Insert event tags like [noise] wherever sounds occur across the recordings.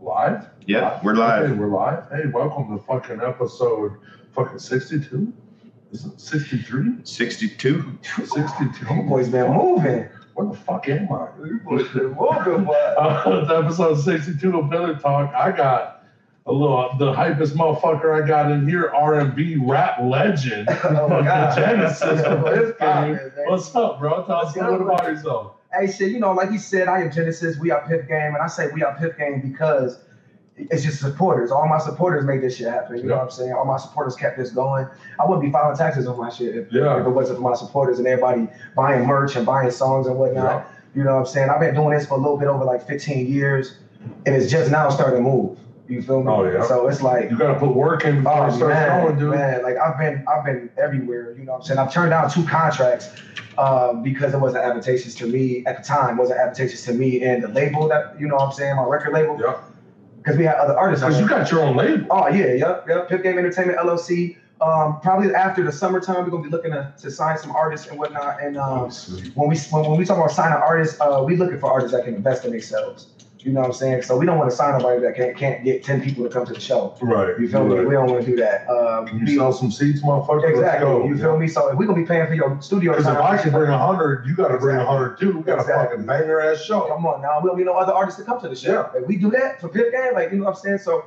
Live? Yeah, we're Hey, live. we're live. Hey, welcome to fucking episode fucking 62. Is it 63? 62. 62. You boys been moving. Where the fuck am I? You boys been moving, boy. [laughs] Uh, it's episode 62 of Billy Talk. I got a little, the hypest motherfucker I got in here, R&B rap legend. [laughs] Oh my God. [laughs] Genesis from What's this game. What's up, bro? Tell us a little about yourself. Hey, shit, you know, like you said, I am Genesis. We are Pip Game, and I say we are Pip Game because it's just supporters. All my supporters made this shit happen. You know what I'm saying? All my supporters kept this going. I wouldn't be filing taxes on my shit if, Yeah. if it wasn't for my supporters and everybody buying merch and buying songs and whatnot. Yeah. You know what I'm saying? I've been doing this for a little bit over like 15 years, and it's just now starting to move. You feel me? Oh, yeah. So it's like You got to put work in before Oh it starts man, going, dude. man, like I've been, I've been everywhere. You know what I'm saying? I've turned down two contracts um, because it wasn't advantageous to me at the time. wasn't advantageous to me and the label that you know what I'm saying, my record label, Yeah. because we had other artists. Because you got your own label. Oh yeah, yep, yep. Pip Game Entertainment LLC. Um, probably after the summertime, we're gonna be looking to, to sign some artists and whatnot. And um, when we when, when we talk about signing artists, uh, we looking for artists that can invest in themselves. You know what I'm saying? So we don't want to sign nobody that can't can't get ten people to come to the show. Right. You feel me? We don't want to do that. Um, we- you sell some seats, motherfucker? Exactly. go. You feel me? So if we're gonna be paying for your studio Because if I can bring a hundred, you got to bring a hundred too. We got a Exactly. fucking banger ass show. come on now, we don't need no other artists to come to the show. Yeah. If we do that for Pip Game, like you know what I'm saying? So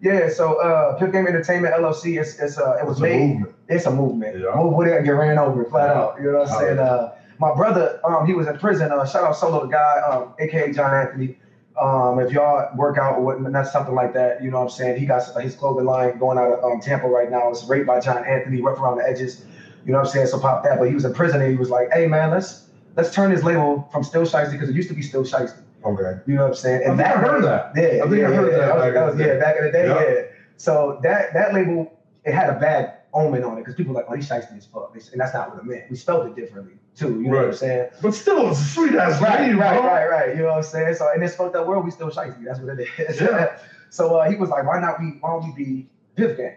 yeah, so uh Pip Game Entertainment LLC it's it's uh it was It's a made movement. it's a movement. Yeah. Move with it and get ran over, flat Yeah. out. You know what I'm saying? Uh my brother, um, he was in prison. Uh, shout out Solo the guy, um, aka John Anthony. Um, if y'all work out or whatnot, that's something like that, you know what I'm saying? He got his clothing line going out of um, Tampa right now. It's raped by John Anthony, rough around the edges. You know what I'm saying? So pop that. But he was in prison and he was like, hey man, let's let's turn this label from Still Shiesty because it used to be Still Shiesty. Okay. You know what I'm saying? I think I heard that. Yeah, I think yeah, I heard yeah, that back that was- yeah, back in the day, Yeah. yeah. So that that label, it had a bad omen on it because people were like, oh, he's shiesty as fuck. And that's not what it meant. We spelled it differently too. You know what I'm saying? But still, it's a sweet ass Right, name, right, bro. right, right. You know what I'm saying? So in this fucked up world, we still shiesty. That's what it is. Yeah. [laughs] so uh, he was like, why not we why don't we be Piff Gang?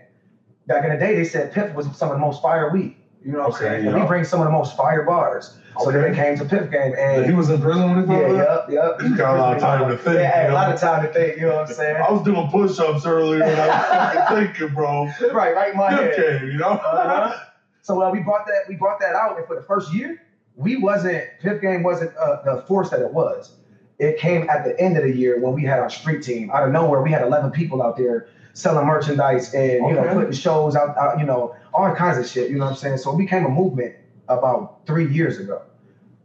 Back in the day, they said Piff was some of the most fire weed. You know what Okay, I'm saying? And yeah. we bring some of the most fire bars. So then it came to Piff Gang He was in prison when he yeah, yep, yep. He's got a lot of time to think, Yeah, you a lot of time to think. You know what I'm saying? [laughs] I was doing push-ups earlier when I was fucking [laughs] thinking, bro. right, right in my head. Okay, you know? Uh-huh. So uh, we brought that we brought that out, and for the first year, we wasn't Pip Game wasn't uh, the force that it was. It came at the end of the year when we had our street team. Out of nowhere, we had 11 people out there selling merchandise and you know putting shows out, out, you know, all kinds of shit. You know what I'm saying? So it became a movement about three years ago.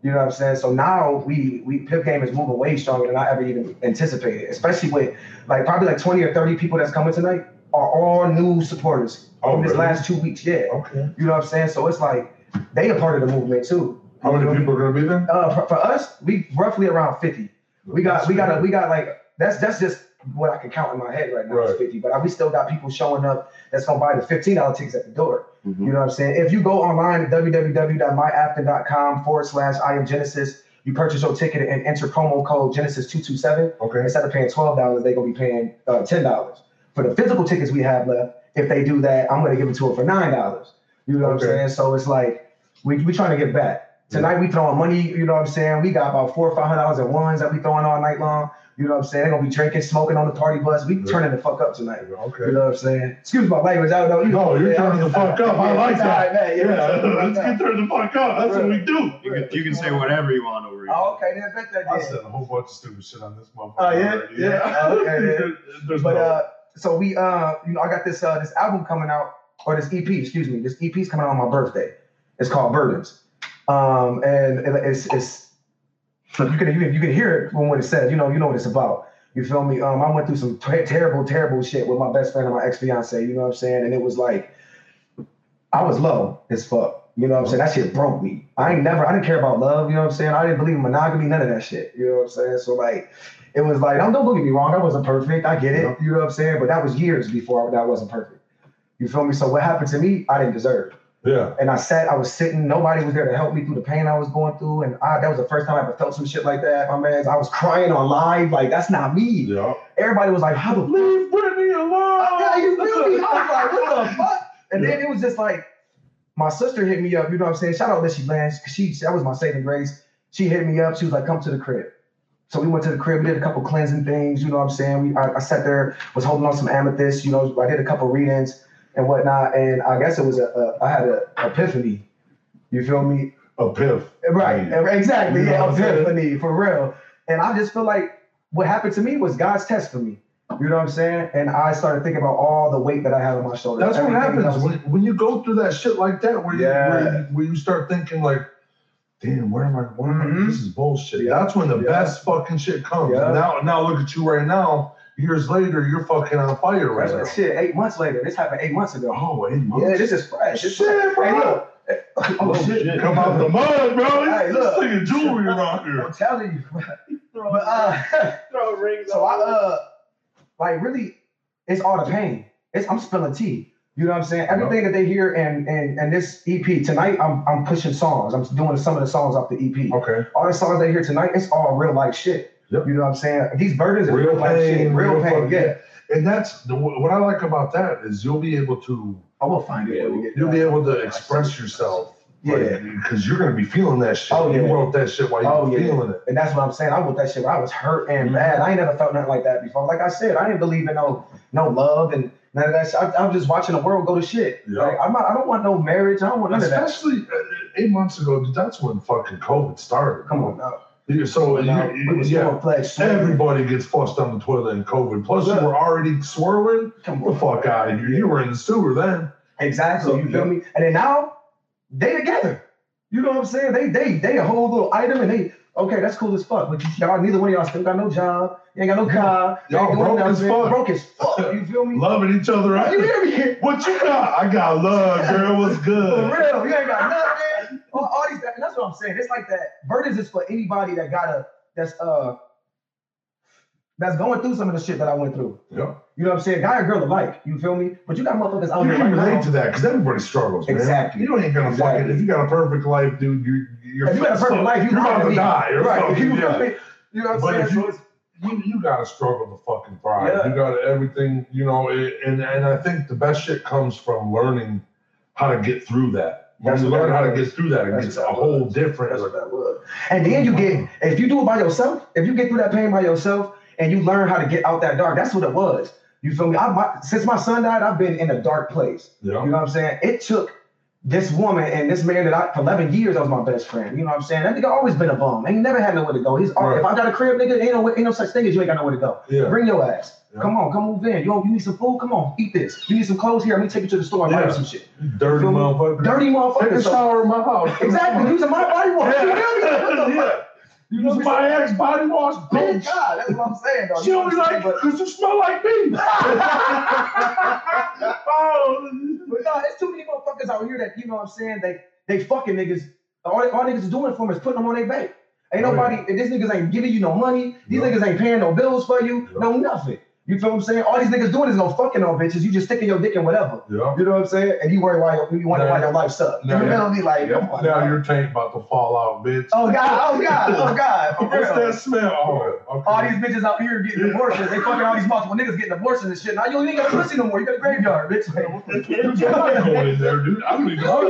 You know what I'm saying? So now we we Pip Game is moving way stronger than I ever even anticipated, especially with like probably like 20 or 30 people that's coming tonight are all new supporters Oh, from this last two weeks. Yeah. Okay. You know what I'm saying? So it's like they a part of the movement too. How many people are going to be there? Uh, for, for us, we roughly around 50. We got we got a, we got like that's that's just what I can count in my head right now Right. is 50. But we still got people showing up that's gonna buy the $15 tickets at the door. Mm-hmm. You know what I'm saying? If you go online at www.myafton.com forward slash I am Genesis, you purchase your ticket and enter promo code Genesis 227 Okay. instead of paying twelve dollars, they're gonna be paying uh, ten dollars. For the physical tickets we have left, if they do that, I'm gonna give it to them for nine dollars. You know what Okay. I'm saying? So it's like we we trying to get back. Tonight we throwing money, you know what I'm saying? We got about four or five hundred dollars at ones that we throwing all night long. You know what I'm saying? They're gonna be drinking, smoking on the party bus. We Yeah. turning the fuck up tonight. Okay. You know what I'm saying? Excuse my language. I don't know. You No, you're yeah, turning the fuck up. I yeah, like it's all right, that. man. Yeah, Yeah, let's get turned the fuck up. That's what we do. You can, you can say whatever you want over here. Oh, okay, then bet that I said a whole bunch of stupid shit on this motherfucker. Oh, yeah? already. Yeah. [laughs] Okay. There's But no, uh, so we uh, you know, I got this uh this album coming out, or this EP, excuse me, this EP is coming out on my birthday. It's called Burdens, um, and it- it's it's you can you can you can hear it from what it says. You know you know what it's about. You feel me? Um, I went through some ter- terrible terrible shit with my best friend and my ex fiance. You know what I'm saying? And it was like I was low as fuck. You know what I'm saying? That shit broke me. I ain't never, I didn't care about love, you know what I'm saying? I didn't believe in monogamy, none of that shit. You know what I'm saying? So like it was like, don't, don't get me wrong, I wasn't perfect. I get it. You know what I'm saying? But that was years before that wasn't perfect. You feel me? So what happened to me, I didn't deserve. Yeah. And I sat, I was sitting, nobody was there to help me through the pain I was going through. And I, that was the first time I ever felt some shit like that. My man, I was crying on live, like that's not me. Yeah. Everybody was like, how the Leave alone. yeah, you feel me? I was like, what the [laughs] fuck? And then it was just like, my sister hit me up, you know what I'm saying? Shout out Lissy Blanche, 'cause she that was my saving grace. She hit me up, she was like, come to the crib. So we went to the crib, we did a couple cleansing things, you know what I'm saying? We I, I sat there, was holding on some amethyst, you know, I did a couple readings and whatnot, and I guess it was a, a I had an epiphany. You feel me? A piff. Right, exactly. You know Yeah, epiphany for real. And I just feel like what happened to me was God's test for me. You know what I'm saying? And I started thinking about all the weight that I have on my shoulders. That's what that happens was- when, when you go through that shit like that, where you, Yeah. where, you, where you start thinking like, damn, where am I? Where am I? Mhm. This is bullshit. Yeah. That's when the Yeah. best fucking shit comes. Yeah. Now, now look at you right now. Years later, you're fucking on fire right now. Shit, eight months later. This happened eight months ago. Oh, eight months. Yeah, this is fresh. This Shit, is bro. Hey, look. Oh, shit. Come out the mud, bro. Hey, This look. thing of jewelry around here. I'm telling you. But uh, [laughs] Throw rings so I uh, like really, it's all the pain. It's I'm spilling tea. You know what I'm saying? Everything that they hear and and and this EP tonight, I'm I'm pushing songs. I'm doing some of the songs off the EP. Okay. All the songs they hear tonight, it's all real life shit. Yep. You know what I'm saying? These burdens are Real life shit. pain, Real real pain. fucking- Yeah. And that's the, what I like about that is you'll be able to I will find it. we you'll be able to express yourself. Yeah. Because you're gonna be feeling that shit. Oh, You yeah. wrote that shit while you Oh, yeah. feeling it. And that's what I'm saying. I want that shit I was hurt and Mhm. bad. I ain't never felt nothing like that before. Like I said, I didn't believe in no no love and none of that shit. I, I'm just watching the world go to shit. Yeah. Like I'm not, I don't want no marriage. I don't want none of that. Especially uh, eight months ago, that's when fucking COVID started. Come on now. So Now, you, we was yeah, fledged everybody gets flushed down the toilet in COVID. Plus, you were already swirling. Come the fuck out of here. You were in the sewer then. Exactly. You feel me? And then now they together. You know what I'm saying? They they they a whole little item and they okay, that's cool as fuck. But y'all neither one of y'all still got no job. You ain't got no car. you Y'all ain't doing broke as nothing. fuck. Broke as fuck. You [laughs] feel me? Loving each other out. You hear me? What you got? I got love, girl. What's [laughs] For good? real, you ain't got nothing. All, all these, and that's what I'm saying. It's like that. Burdens is for anybody that got a that's uh that's going through some of the shit that I went through. Yeah. You know what I'm saying? Guy or girl alike. You feel me? But you got motherfuckers out You here can right relate now. to that because everybody struggles, man. Exactly. You don't ain't gonna Exactly. fucking if you got a perfect life, dude. You you're If you got a perfect life, you you're about to die. Or right? something, [laughs] You yeah. You know what I'm if saying? you- you you gotta struggle to fucking thrive. Yeah. You got everything, you know, it- and and I think the best shit comes from learning how to get through that. You learn how to get through that, it gets a whole different. That's what that was. And then you get, if you do it by yourself, if you get through that pain by yourself and you learn how to get out that dark, that's what it was. You feel me? I, my, since my son died, I've been in a dark place. Yeah. You know what I'm saying? It took this woman and this man that I, for 11 years, I was my best friend. You know what I'm saying? That nigga always been a bum. Ain't never had nowhere to go. He's Right. If I got a crib, nigga, ain't no, ain't no such thing as you ain't got nowhere to go. Yeah. Bring your ass. Yeah. Come on, come move in. You, you need some food? Come on, eat this. You need some clothes? Here, let me take you to the store and buy Yeah. you some shit. Dirty motherfucker. Dirty Take motherfucker. a shower in my house. Exactly. Using my body wash. You feel me? What the yeah. fuck? You know my ex body wash, Oh bitch. God, that's what I'm saying. Though. She You only like because you smell like me. [laughs] oh, But no, there's too many motherfuckers out here that you know what I'm saying. They they fucking niggas. All, all niggas doing for them is putting them on their back. Ain't Oh, nobody. yeah. These niggas ain't giving you no money. These Yeah. niggas ain't paying no bills for you. Yeah. No nothing. You feel what I'm saying? All these niggas doing is no fucking no bitches. You just sticking your dick in whatever. yeah. You know what I'm saying? And you worry why your- you wonder Now- why your life sucks. now- you feel me? Like, Yeah. come on, Now dog. your tank about to fall out, bitch. Oh God! Oh God! Oh God! [laughs] For What's real. that smell? Oh, okay. All these bitches out here getting abortions. They fucking all these multiple niggas getting abortions and shit. Now you ain't got a pussy no more. You got a graveyard, bitch. Dude, I'm going in there, dude. I don't even [laughs] know. What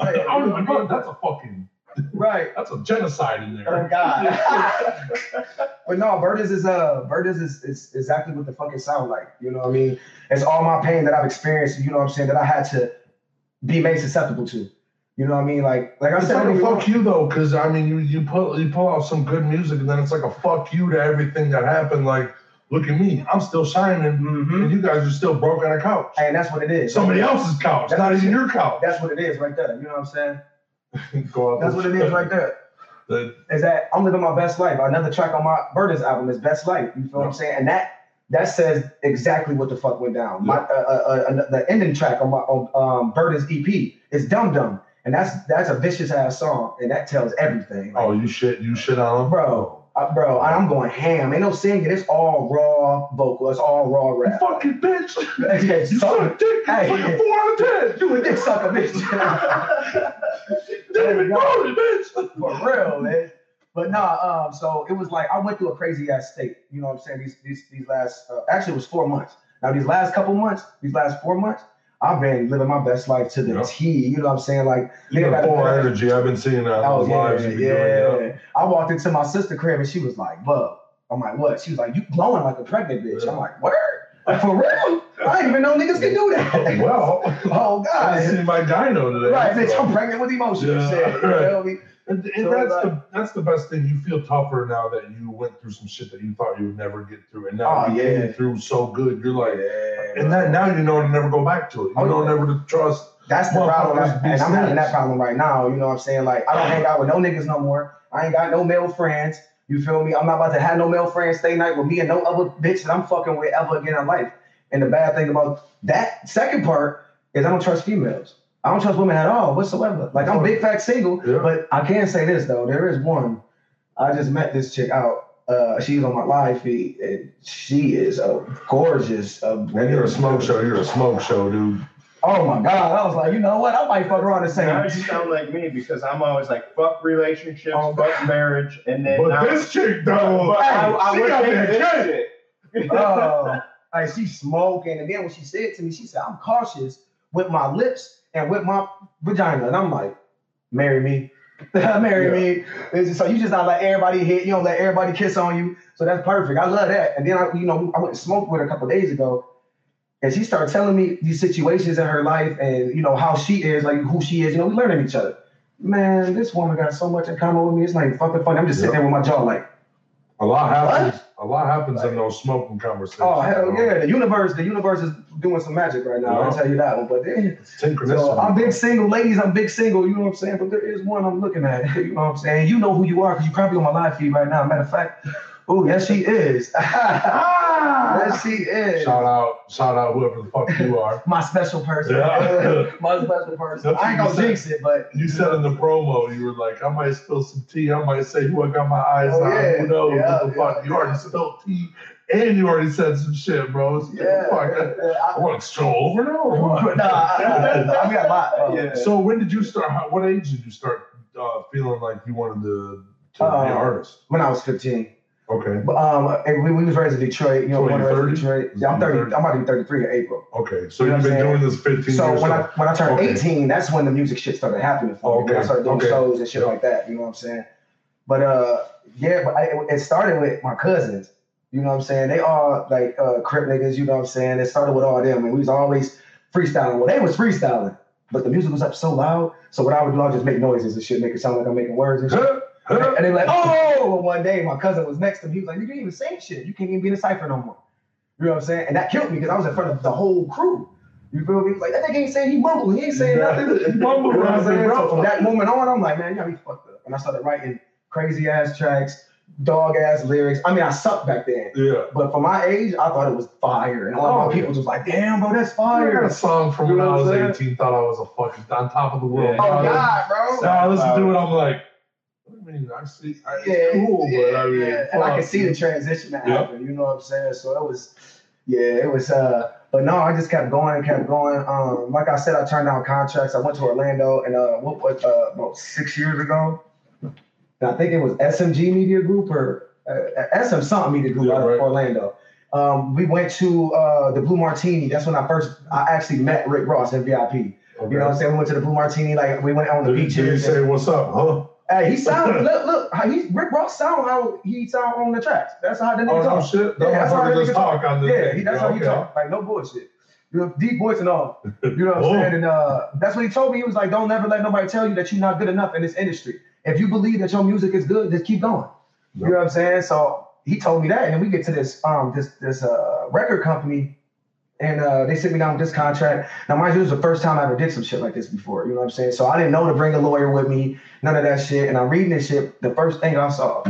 I'm saying. I don't even know. That's a fucking. Right. That's a genocide in there. Oh. God. [laughs] but no, Burdens is uh Burdens is, is exactly what the fucking sound like. You know what I mean? It's all my pain that I've experienced, you know what I'm saying, that I had to be made susceptible to. You know what I mean? Like like I It's said, like a don't get me fuck you though, because I mean, you you pull you pull out some good music, and then it's like a fuck you to everything that happened. Like, look at me, I'm still shining. Mhm. and you guys are still broke on a couch. And that's what it is. Somebody else's couch, That's not even your couch. That's what it is right there. You know what I'm saying? Go out That's what it is right there. The- is that I'm living my best life. Another track on my Burdens album is Best Life. You feel what I'm saying? And that that says exactly what the fuck went down. My uh, uh, uh, the ending track on my on um, Burdens EP is Dum Dum, and that's that's a vicious ass song, and that tells everything. Like, oh, you shit, you shit on them, Bro. uh, bro, I'm going ham. Ain't no singing. It's all raw vocal. It's all raw rap. You fucking bitch. [laughs] Yeah, You suck- suck dick. Hey. fucking four out of ten. You a dick sucker, bitch. [laughs] Didn't even know it, bitch. For real, man. But nah, um, so it was like I went through a crazy ass state. You know what I'm saying? These these these last uh, actually it was four months. Now these last couple months, these last four months, I've been living my best life to the Yeah. T. You know what I'm saying? Like, You got the- energy. I've been seeing that Oh yeah, yeah. doing. Yeah. I walked into my sister crib and she was like, "Bub." I'm like, "What?" She was like, "You glowing like a pregnant bitch." I'm like, "Word? For real? I didn't even know niggas can do that." Well, [laughs] oh I god. seen my gyno today. Right, bitch, I'm pregnant with emotions. Yeah, Shit, you right. feel me? And, and So, that's like- the that's the best thing. You feel tougher now that you went through some shit that you thought you would never get through, and now Oh, you yeah. came through so good. You're like, Yeah, and that now you know to never go back to it. You Oh, know yeah. never to trust. That's the problem, Motherfuckers like, be and I'm having that problem right now. You know what I'm saying? Like, I don't hang out with no niggas no more. I ain't got no male friends. You feel me? I'm not about to have no male friends stay night with me and no other bitch that I'm fucking with ever again in life. And the bad thing about that second part is I don't trust females. I don't trust women at all whatsoever. Like I'm big fat single, Yeah. but I can say this though. There is one. I just met this chick out. Uh, she's on my live feed, and she is a gorgeous. Uh, When you're a smoke show, you're a smoke show, dude. Oh my god! I was like, you know what? I might fuck around and say. Now you sound like me because I'm always like fuck relationships, Oh, fuck marriage, and then But now, this chick, though, but I, I she would got take that this shit. shit. oh, like she's smoking. And then when she said to me, she said, I'm cautious with my lips and with my vagina. And I'm like, marry me. [laughs] marry me. It's just- so you just not let everybody hit, you don't let everybody kiss on you. So that's perfect. I love that. And then I, you know, I went and smoked with her a couple days ago. And she started telling me these situations in her life and you know how she is, like who she is. You know, we learning each other. Man, this woman got so much in common with me. It's not even fucking funny. I'm just sitting there with my jaw like, A lot happens. A lot happens in those smoking conversations. Oh hell yeah! The universe, the universe is doing some magic right now. I'll tell you that one. But synchronicity. so I'm big single, ladies. I'm big single. You know what I'm saying? But there is one I'm looking at. [laughs] You know what I'm saying? You know who you are because you're probably on my live feed right now. Matter of fact, oh yes she is. [laughs] yes she is. Shout out, shout out whoever the fuck you are. [laughs] My special person. Yeah. [laughs] my special person. That's I ain't gonna jinx it, but You said in the promo, you were like, I might spill some tea. I might say who I got my eyes Oh, on. yeah. Who knows Yeah, what the fuck? yeah, you already spilled tea and you already said some shit, bro. It's yeah. fuck. I, I, I want to stroll over now or [laughs] what? nah, I, I, got a lot. uh, Yeah. So when did you start? How, what age did you start uh, feeling like you wanted to, to Uh, be an artist? When I was 15. Okay. But, um, and we, we was raised in Detroit. You know, So born in Detroit. Yeah, I'm 30. I'm about to be 33 in April. Okay. So You know you've been doing this 15 So years. when I when I turned Okay. 18, that's when the music shit started happening for me. When I started doing okay. shows and shit Yeah. like that. You know what I'm saying? But uh, yeah, but I, it started with my cousins. You know what I'm saying? They all like uh, crip niggas. You know what I'm saying? It started with all them, and we was always freestyling. Well, they was freestyling, but the music was up so loud. So what I would do, I just make noises and shit, make it sound like I'm making words and shit. Huh? And they were like, oh! oh, well, one day my cousin was next to me. He was like, you can't even say shit. You can't even be in a cipher no more. You know what I'm saying? And that killed me because I was in front of the whole crew. You feel me? He was like, that nigga ain't saying he mumbled. He ain't saying nothing. [laughs] He mumbled, You know what I'm saying? bro. So from that moment on, I'm like, man, y'all be fucked up. And I started writing crazy ass tracks, dog ass lyrics. I mean, I sucked back then. Yeah. But for my age, I thought it was fire. And all Oh, my people was like, damn, bro, that's I fire. got a song from You when I was what 18, thought I was a fucking on top of the world. Yeah. Oh, I God, bro. Now I listen to it, I'm like, I mean, I see, I, yeah, it's cool, yeah, but I mean, yeah. and I can see the transition that Yep. happened. You know what I'm saying? So it was, yeah, it was. uh But no, I just kept going and kept going. Um, like I said, I turned down contracts. I went to Orlando, and uh, what was uh, about six years ago? I think it was SMG Media Group or uh, SM something Media Group Yeah, out of right. Orlando. Um, we went to uh, the Blue Martini. That's when I first, I actually met Rick Ross in VIP. You know what I'm saying? We went to the Blue Martini, like we went out on the Did, beaches. did he say, what's up, huh? Hey, he sound [laughs] look look how he Rick Ross sound how he sound on the tracks. That's how the nigga Oh, no talk. shit? Yeah, that's how that nigga talk on the Yeah, he, that's how he okay. talk. Like no bullshit. You know, deep voice and all. You know what I'm saying? And uh, that's what he told me. He was like, "Don't never let nobody tell you that you're not good enough in this industry. If you believe that your music is good, just keep going." You know what I'm saying? So he told me that, and then we get to this um this this uh record company, and uh they sit me down with this contract. Now, mind you, this was the first time I ever did some shit like this before. You know what I'm saying? So I didn't know to bring a lawyer with me, none of that shit. And I'm reading this shit. The first thing I saw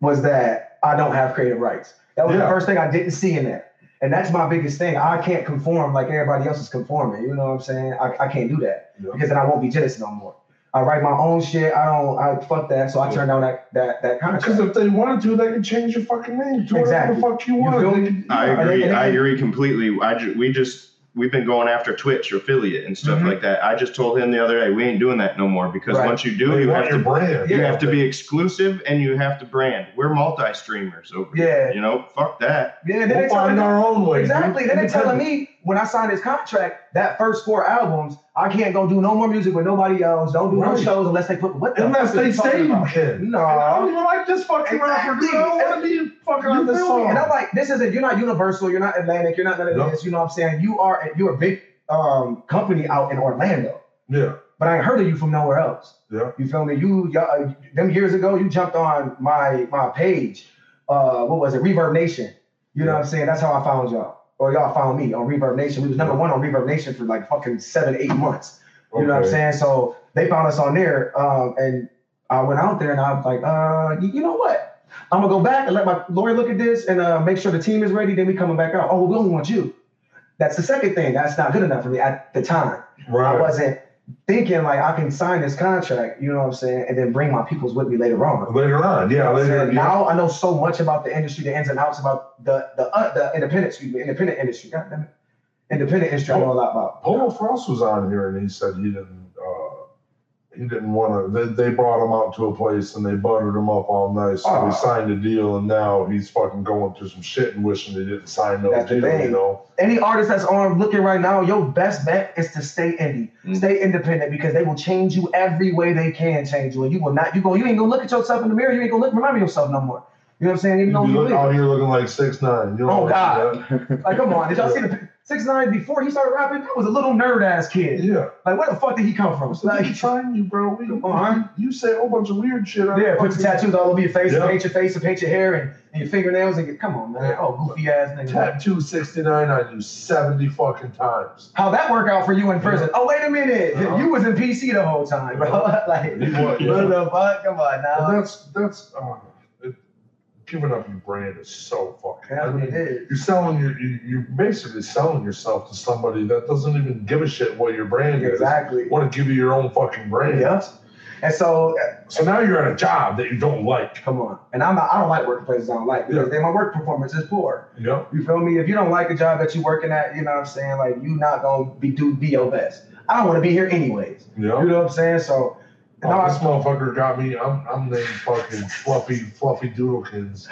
was that I don't have creative rights. That was Yeah. the first thing I didn't see in there. And that's my biggest thing. I can't conform like everybody else is conforming. You know what I'm saying? I, I can't do that Yeah. because then I won't be jealous no more. I write my own shit. I don't. I fuck that. So I turned down that that that Because contract. if they wanted to, they can change your fucking name to Exactly. whatever the fuck you You want. feel They me? can- I yeah. agree. and- I agree completely. I ju- we just we've been going after Twitch affiliate and stuff Mhm. like that. I just told him the other day we ain't doing that no more because Right. once you do, They you have to brand. you Yeah. have to be exclusive and you have to brand. We're multi streamers over Yeah. here. You know, fuck that. Yeah. Then We'll they telling find our own way. exactly. dude. Then they telling me when I signed this contract, that first four albums, I can't go do no more music with nobody else. Don't do no shows unless they put what the Unless they you talking say you about? can. No. I don't even like this fucking rapper. dude. I don't want to be fucking on this me? song. And I'm like, this isn't. You're not Universal. You're not Atlantic. You're not none of this. You know what I'm saying? You are. You're a big um, company out in Orlando, yeah, but I ain't heard of you from nowhere else. yeah. You feel me? You y'all, uh, them years ago, you jumped on my my page. Uh, what was it? Reverb Nation. You know what I'm saying? That's how I found y'all, or y'all found me on Reverb Nation. We was number one on Reverb Nation for like fucking seven, eight months. You know what I'm saying? So they found us on there, um, and I went out there and I was like, uh, you, you know what? I'm gonna go back and let my lawyer look at this and uh, make sure the team is ready. Then we coming back out. Oh, we only want you. That's the second thing. That's not good enough for me at the time. Right. I wasn't thinking like I can sign this contract. You know what I'm saying? And then bring my peoples with me later on. Later on, yeah, You know later. Yeah. Now I know so much about the industry, the ins and outs about the the uh, the independent, excuse me, independent industry. God damn it. Independent industry I know a lot about. Polo Frost was on here and he said he didn't. He didn't want to. They, they brought him out to a place and they buttered him up all nice. So he signed a deal and now he's fucking going through some shit and wishing he didn't sign no That's the deal. You know. Any artist that's on looking right now, your best bet is to stay indie, Mm. stay independent because they will change you every way they can change you. And you will not, you go, you ain't gonna look at yourself in the mirror, you ain't gonna look, remember yourself no more. You know what I'm saying? Even You though you look, out here looking like six nine. You know Oh, what I'm saying? Like, come on, did y'all see the six nine before he started rapping? That was a little nerd ass kid. Yeah. Like, where the fuck did he come from? So Like, trying you, bro. We, Come on. You say a whole bunch of weird shit. I yeah, put your tattoos all over your face, Yeah. and paint your face, and paint your hair, and, and your fingernails, and your, come on, man. Oh, goofy ass nigga. Tattoo 69 on you 70 fucking times. How that work out for you in prison? Oh, wait a minute. Uh-huh. You was in PC the whole time, bro. [laughs] like, what, yeah. what the fuck? Come on now. And that's, that's, uh, giving up your brand is so fucking. I mean, it is. You're selling your, you, you're basically selling yourself to somebody that doesn't even give a shit what your brand Exactly. is. Exactly. Want to give you your own fucking brand. Yep. And so, So now you're at a job that you don't like. come on. And I'm not, I don't like working places I don't like because Yeah. then my work performance is poor. You? You feel me? If you don't like a job that you're working at, you know what I'm saying? Like, you not going to be do be your best. I don't want to be here anyways. Know? You know what I'm saying? So, Oh, no, this I, motherfucker got me. I'm, I'm named fucking Fluffy Fluffy Doodlekins,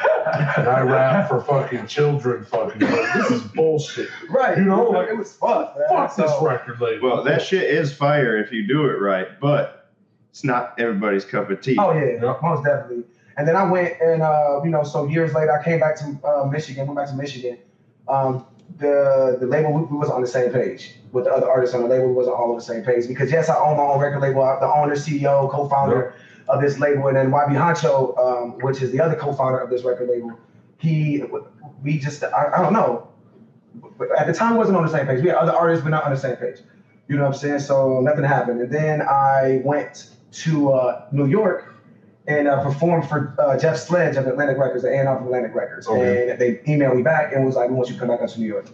and I rap for fucking children. Fucking, like, this is bullshit. right. You know, like, it was fun. man. Fuck this So- record label. Well, that shit is fire if you do it right, but it's not everybody's cup of tea. Oh yeah, Yeah. most definitely. And then I went and uh, you know, so years later, I came back to uh, Michigan. Went back to Michigan. Um, the the label we, we was on the same page with the other artists on the label. We wasn't all on the same page because yes, I own my own record label. I'm the owner, CEO, co-founder of this label, and then YB Honcho, um, which is the other co-founder of this record label. He, we just, I, I don't know. But At the time, we wasn't on the same page. We had other artists, but not on the same page. You know what I'm saying? So nothing happened. And then I went to uh, New York and uh, performed for uh, Jeff Sledge of Atlantic Records, the A&R of Atlantic Records. Okay. And they emailed me back and was like, we want you to come back out to New York.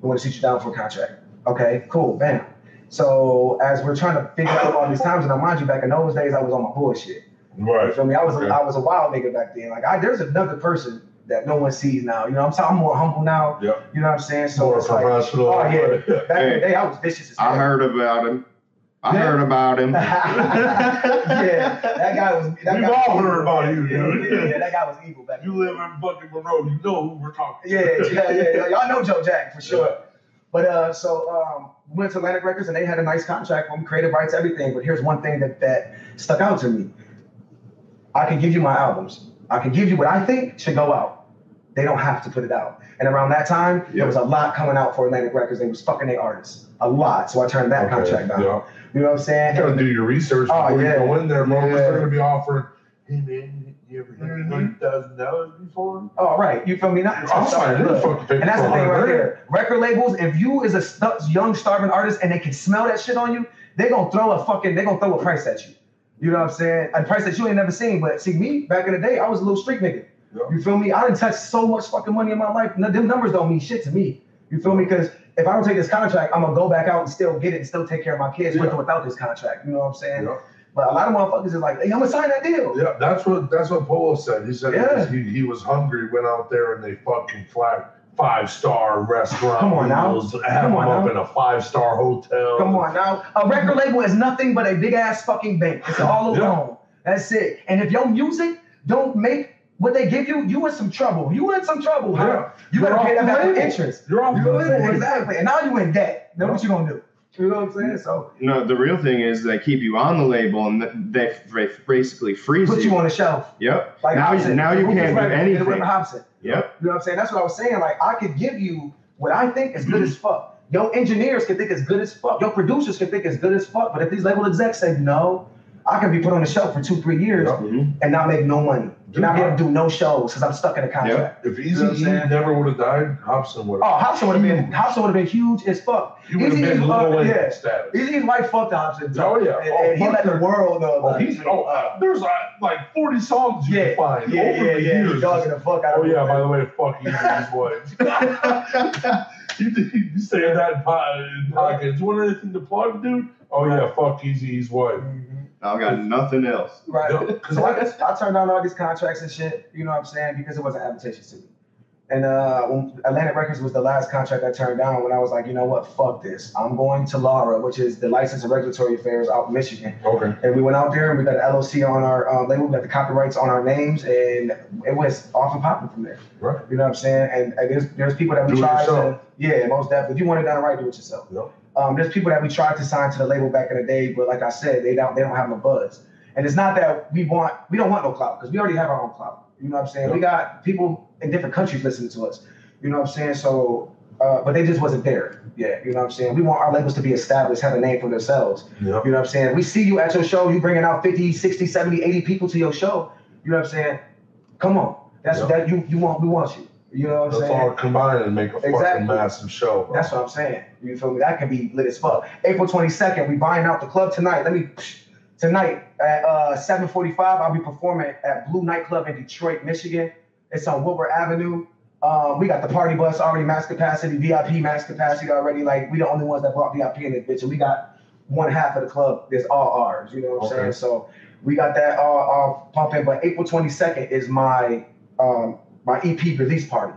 We want to sit you down for a contract. Okay, cool, bam. So as we're trying to figure out all these times, and I mind you, back in those days, I was on my bullshit. You right. feel me? I was Okay. a, I was a wild nigga back then. Like I, there's another person that no one sees now. You know, I'm I'm more humble now. Yeah. You know what I'm saying? So More it's like, oh yeah. [laughs] Back in the day, I was vicious as hell. I heard about him. I heard about him. [laughs] yeah, that guy was. That We've guy all was heard evil. about you, Yeah, dude. Yeah, yeah, that guy was evil back. You then. live in fucking Monroe. You know who we're talking. Yeah, yeah, yeah, yeah. Y'all know Joe Jack for sure. But uh, so um, we went to Atlantic Records and they had a nice contract for me, creative rights, everything. But here's one thing that that stuck out to me. I can give you my albums. I can give you what I think should go out. They don't have to put it out. And around that time, Yeah. there was a lot coming out for Atlantic Records. They was fucking their artists. A lot. So I turned that Okay, contract down. Yeah. You know what I'm saying? You gotta do your research Oh, before yeah. you go in there, bro. 'cause Yeah. They're gonna be offering. Hey man, you ever hit Mhm. thirty thousand dollars before? Oh, right. You feel me? Not, I'm signing this Look, fucking paper And that's the thing right there. Record labels, if you is a stu- young starving artist and they can smell that shit on you, they gonna throw a fucking, they gonna throw a price at you. You know what I'm saying? A price that you ain't never seen. But see, me back in the day, I was a little street nigga. Yeah. You feel me? I didn't touch so much fucking money in my life. No, them numbers don't mean shit to me. You feel me? Because if I don't take this contract, I'm gonna go back out and still get it and still take care of my kids with or without this contract. You know what I'm saying? Yeah. But a lot of motherfuckers is like, hey, I'm gonna sign that deal. Yeah, that's what that's what Polo said. He said Yeah. he, he was hungry, went out there and they fucking flat five star restaurant. Come on now. Have Come on up now. in a five star hotel. Come on now. A record label is nothing but a big ass fucking bank. It's all Yeah. alone. That's it. And if your music don't make what they give you, you in some trouble. You in some trouble, huh? Yeah. You You're gotta pay off that back with interest. You're off You the know what I'm saying? label. Exactly. And now you in debt. Then what you gonna do? You know what I'm saying? So No, the real thing is they keep you on the label and they, they basically freeze you. put you on the shelf. Yep. Like Now you- Hobson. now you can't do Redding, anything. Whitney Hobson. Yep. You know what I'm saying? That's what I was saying. Like I could give you what I think is good as fuck. Your engineers can think it's good as fuck. Your producers can think it's good as fuck. But if these label execs say no, I can be put on the shelf for two, three years Yep. And not make no money. Dude, not be able to do no shows because I'm stuck in a contract. If know Eazy what I'm E saying? never would have died, Hobson would Oh, have. Hobson would have been Hobson would have been huge as fuck. He would have Eazy-E's been fuck- Lil Wayne yeah. status. Eazy's wife fucked Hobson. too. Oh, yeah. And, Oh, and he fuck let the world know. Oh, about he's oh, uh, there's uh, like 40 songs you yeah, can find yeah, over yeah, the yeah. years. Dogging the fuck out Oh of yeah, by the way, fuck Eazy's wife. [laughs] [laughs] you, you saying that in po- in pockets. Want anything to plug, dude? Oh yeah, fuck Eazy's wife. Mhm. I've got nothing else. Right. Yeah, 'cause So I, I turned down all these contracts and shit, you know what I'm saying, because it wasn't advantageous to me. And uh, when Atlantic Records was the last contract I turned down when I was like, you know what, fuck this. I'm going to LARA, which is the License and Regulatory Affairs out in Michigan. Okay. And we went out there and we got an LLC on our um, label, we got the copyrights on our names, and it was off and popping from there. Right. You know what I'm saying? And, and there's there's people that we Do tried to, yourself. Yeah, most definitely. If you want it done right, do it yourself. Yep. Um, there's people that we tried to sign to the label back in the day, but like I said, they don't they don't have no buzz. And it's not that we want we don't want no clout because we already have our own clout. You know what I'm saying? We got people in different countries listening to us. You know what I'm saying? So, uh, but they just wasn't there. Yeah, you know what I'm saying? We want our labels to be established, have a name for themselves. Yep. You know what I'm saying? We see you at your show, you bringing out 50, 60, 70, 80 people to your show. You know what I'm saying? Come on. That's Yeah. that you you want we want you. You know what I'm Let's saying? all combine and make a fucking Exactly. massive show. Bro. That's what I'm saying. You feel me? That can be lit as fuck. April 22nd, we buying out the club tonight. Let me tonight at uh 7:45. I'll be performing at Blue Nightclub in Detroit, Michigan. It's on Wilbur Avenue. Um, we got the party bus already max capacity, VIP max capacity already. Like we the only ones that bought VIP in this bitch, and we got one half of the club that's all ours. You know what I'm Okay. saying? So we got that all, all pumping. But April 22nd is my um my EP release party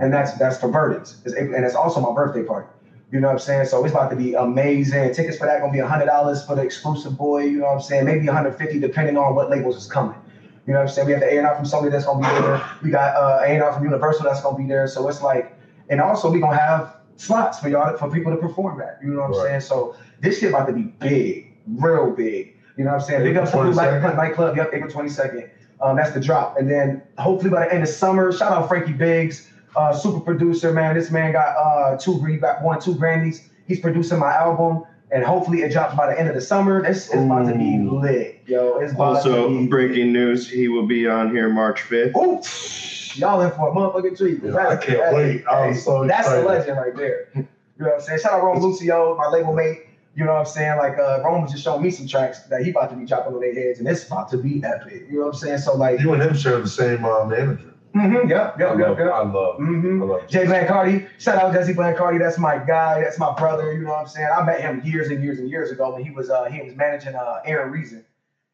and that's that's for burdens. It's, and it's also my birthday party. You know what I'm saying? So it's about to be amazing. Tickets for that gonna be hundred dollars for the exclusive boy. You know what I'm saying? Maybe 150 depending on what labels is coming. You know what I'm saying? We have the A&R from Sony that's gonna be there. We got uh, A&R from Universal that's gonna be there. So it's like, and also we gonna have slots for y'all for people to perform at. You know what I'm saying? So this shit about to be big, real big. You know what I'm saying? Big up to Blue 22nd? Light Nightclub. Yep, April 22nd. Um, that's the drop. And then hopefully by the end of summer, shout out Frankie Biggs, uh, super producer, man. This man got uh two he got one, two Grammys. He's producing my album, and hopefully it drops by the end of the summer. This is about to be Ooh. lit, yo. It's about to Also, be breaking news: he will be on here March 5th. Ooh, y'all in for a motherfucking treat. Yeah, I can't Hey, wait. I'm so That's a legend right there. You know what I'm saying? Shout out Rome Lucio, my label mate. You know what I'm saying? Like uh, Rome was just showing me some tracks that he about to be dropping on their heads, and it's about to be epic. You know what I'm saying? So like, You and him share the same uh, manager. mm-hmm, yep, I yep, love, yep, yep. I love, Mm-hmm. love. Jay Blancardi, shout out Jesse Blancardi. That's my guy. That's my brother. You know what I'm saying? I met him years and years and years ago when he was uh, he was managing uh, Aaron Reason.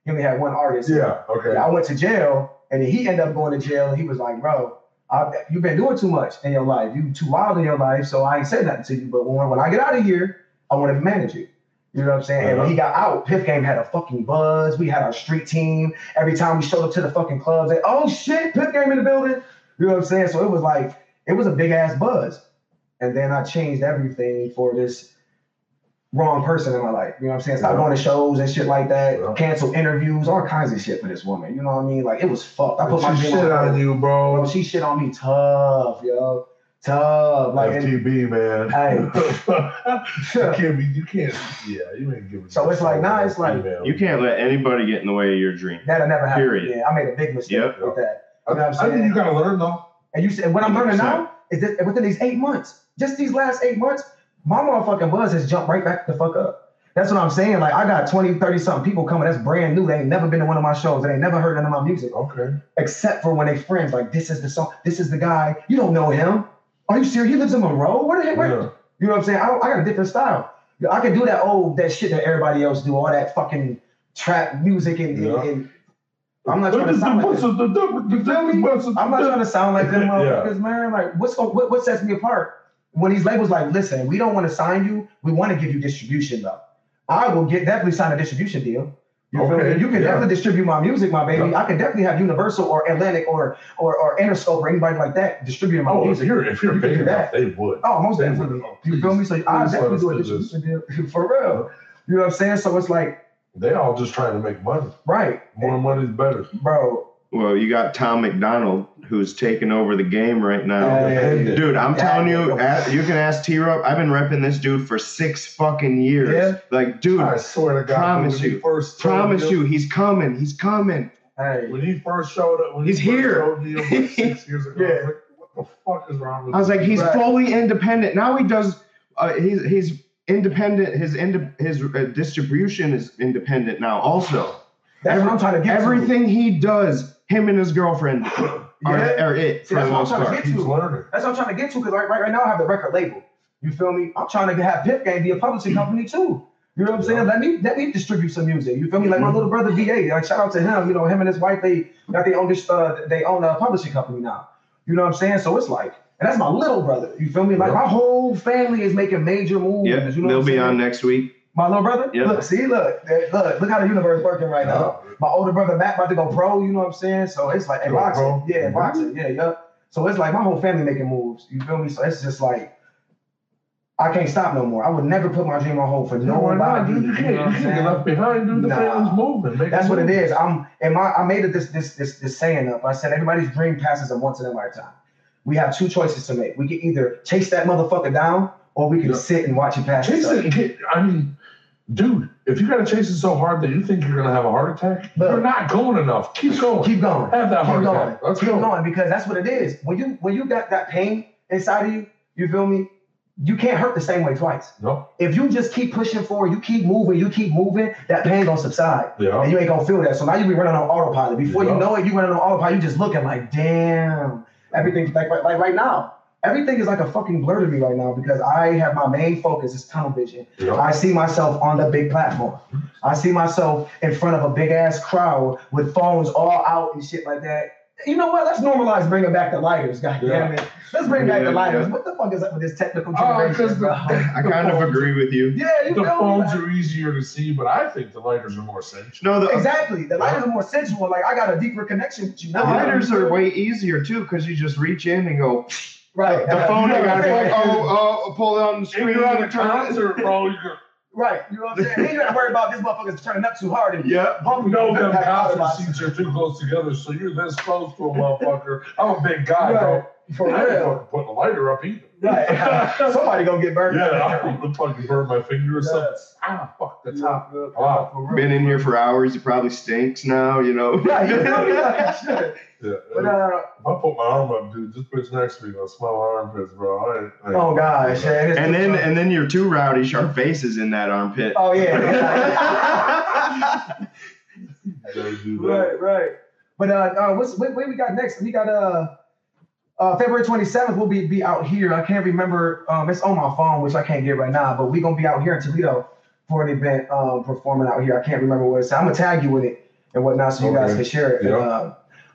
He only had one artist. Yeah. Okay. I went to jail, and then he ended up going to jail. And he was like, "Bro, I, you've been doing too much in your life. You too wild in your life. So I ain't said nothing to you. But when, when I get out of here, I want to manage you." You know what I'm saying? And when he got out, Piff Game had a fucking buzz. We had our street team. Every time we showed up to the fucking clubs, they, oh shit, Piff Game in the building. You know what I'm saying? So it was like, it was a big ass buzz. And then I changed everything for this wrong person in my life. You know what I'm saying? Stop Yeah. going to shows and shit like that. Yeah. Cancel interviews, all kinds of shit for this woman. You know what I mean? Like it was fucked. I put my she dream shit on on her. you, Bro, bro. she shit on me tough, yo. Tough. Like and- FTB, man. Hey. [laughs] you can't be. You can't. Yeah, you ain't giving. So it's like, nah, it's like- Female. You can't let anybody get in the way of your dream. That'll never happen. Period. Yeah, I made a big mistake Yep. with that. I, You know what I'm I think saying? you gotta learn though. And you said what I'm learning 100%. now is that within these eight months, just these last eight months, my motherfucking buzz has jumped right back the fuck up. That's what I'm saying. Like I got 20, 30 something people coming that's brand new. They ain't never been to one of my shows. They ain't never heard none of my music. Okay. Except for when they friends, like this is the song, this is the guy. You don't know him. Are you serious? He lives in Monroe? Where the heck? where- Yeah. You know what I'm saying? I, don't, I got a different style. I can do that old that shit that everybody else do, all that fucking trap music and, and- Yeah. and I'm not trying to sound like them. You feel me? I'm not trying to sound like them Yeah. motherfuckers, man. Like, what's what, what sets me apart? When these labels like, listen, we don't want to sign you. We want to give you distribution though. I will get definitely sign a distribution deal. You Okay? You can yeah. definitely distribute my music, my baby. Yeah. I can definitely have Universal or Atlantic or or or Interscope or anybody like that distributing my Oh, if music. you're if you're You big enough, that. they would. Oh, most They definitely. would. Oh, You feel me? So I definitely do a distribution deal [laughs] for real. You know what I'm saying? So it's like, They all just trying to make money. right, More money is better. bro. Well, you got Tom MacDonald who's taking over the game right now. Hey. Dude, I'm Yeah, telling you, yeah. a- you can ask T Rup. I've been repping this dude for six fucking years. Yeah. Like, dude, I swear to God, promise when you. first promise me- you, he's coming. He's coming. Hey, When he first showed up, when He's he first here. showed me like [laughs] six years ago, I Yeah. was like, what the fuck is wrong with I was like, he's Right. fully independent. Now he does. Uh, he's he's independent. His ind- his uh, distribution is independent now. Also, that's what I'm trying to get to. everything he does, him and his girlfriend are, [clears throat] Yeah. are it for that's the what I'm most trying to part. get He's to. learning. That's what I'm trying to get to because right, right, right now I have the record label. You feel me? I'm trying to have Pip Game be a publishing company too. You know what I'm saying? Yeah. Let me let me distribute some music. You feel me? Like my Mhm. little brother VA. Like shout out to him. You know him and his wife. They got they own this. Uh, they own a publishing company now. You know what I'm saying? So it's like, and that's my little brother. You feel me? Like Yeah. my whole family is making major moves. Yeah, you know they'll what I'm be saying? on next week. My little brother. Yeah. Look, see, look, look, look how the universe working right now. My older brother Matt about to go pro. You know what I'm saying? So it's like, Go boxing, yeah, Mhm. boxing, yeah, yeah. So it's like my whole family making moves. You feel me? So it's just like. I can't stop no more. I would never put my dream on hold for No, not, You you can't, know you can't get left behind, dude. The Nah. family's moving. Make That's what it is. I'm and my I made it this this this this saying up. I said everybody's dream passes a once in a lifetime. We have two choices to make. We can either chase that motherfucker down, or we can Yeah. sit and watch it pass. Chase it. Get, I mean, dude, if you gotta chase it so hard that you think you're gonna have a heart attack, Look. you're not going enough. Keep going. Keep going. have that Keep heart going. attack. Let's Keep go. going because that's what it is. When you when you got that pain inside of you, you feel me? You can't hurt the same way twice. No. If you just keep pushing forward, you keep moving, you keep moving, that pain gonna subside. Yeah. And you ain't gonna feel that. So now you be running on autopilot. Before Yeah. you know it, you running on autopilot. You just looking like, damn, everything like like, like right now. Everything is like a fucking blur to me right now because I have my main focus is tunnel vision. Yeah. I see myself on the big platform. I see myself in front of a big ass crowd with phones all out and shit like that. You know what? Let's normalize bringing back the lighters, God damn it. Let's bring back the lighters. yeah. What the fuck is up with this technical Oh, the- bro? [laughs] I kind of agree with you. yeah, you The feel me? phones are easier to see, but I think the lighters are more sensual. No, the, uh, Exactly. The lighters are more sensual. Like I got a deeper connection with you. the lighters are way easier too because you just reach in and go. Right. The phone, you know gotta what be like, oh, oh, pull it on the If screen. you're at a and turn concert, bro, you're Right. You know what I'm saying? Then you got to worry about this motherfucker's turning up too hard. And Yeah. bump You know them back concert seats are too close together, so you're this close to a motherfucker. I'm a big guy, bro. Right. For I ain't real. fucking putting a lighter up either. Right. [laughs] Somebody gonna get burned. Yeah, I'm gonna fucking burn my finger or something. Ah, fuck the top. Yeah, Wow. Been in here for hours. It probably stinks now. You know. Right. You feel me? Like, shit. Yeah. But uh, if I put my arm up, dude, this bitch next to me gonna smell my armpits, bro. I ain't, I ain't oh gosh. Yeah, and then much. and then you're too rowdy. Sharp faces in that armpit. oh yeah. [laughs] [laughs] gotta do that. right. Right. But uh, uh what's what, what we got next? We got uh. Uh, February 27th, we'll be, be out here. I can't remember. Um, it's on my phone, which I can't get right now. But we're gonna be out here in Toledo for an event, um, performing out here. I can't remember what it's. I'm gonna tag you with it and whatnot, so you guys can share it. Yeah. Uh,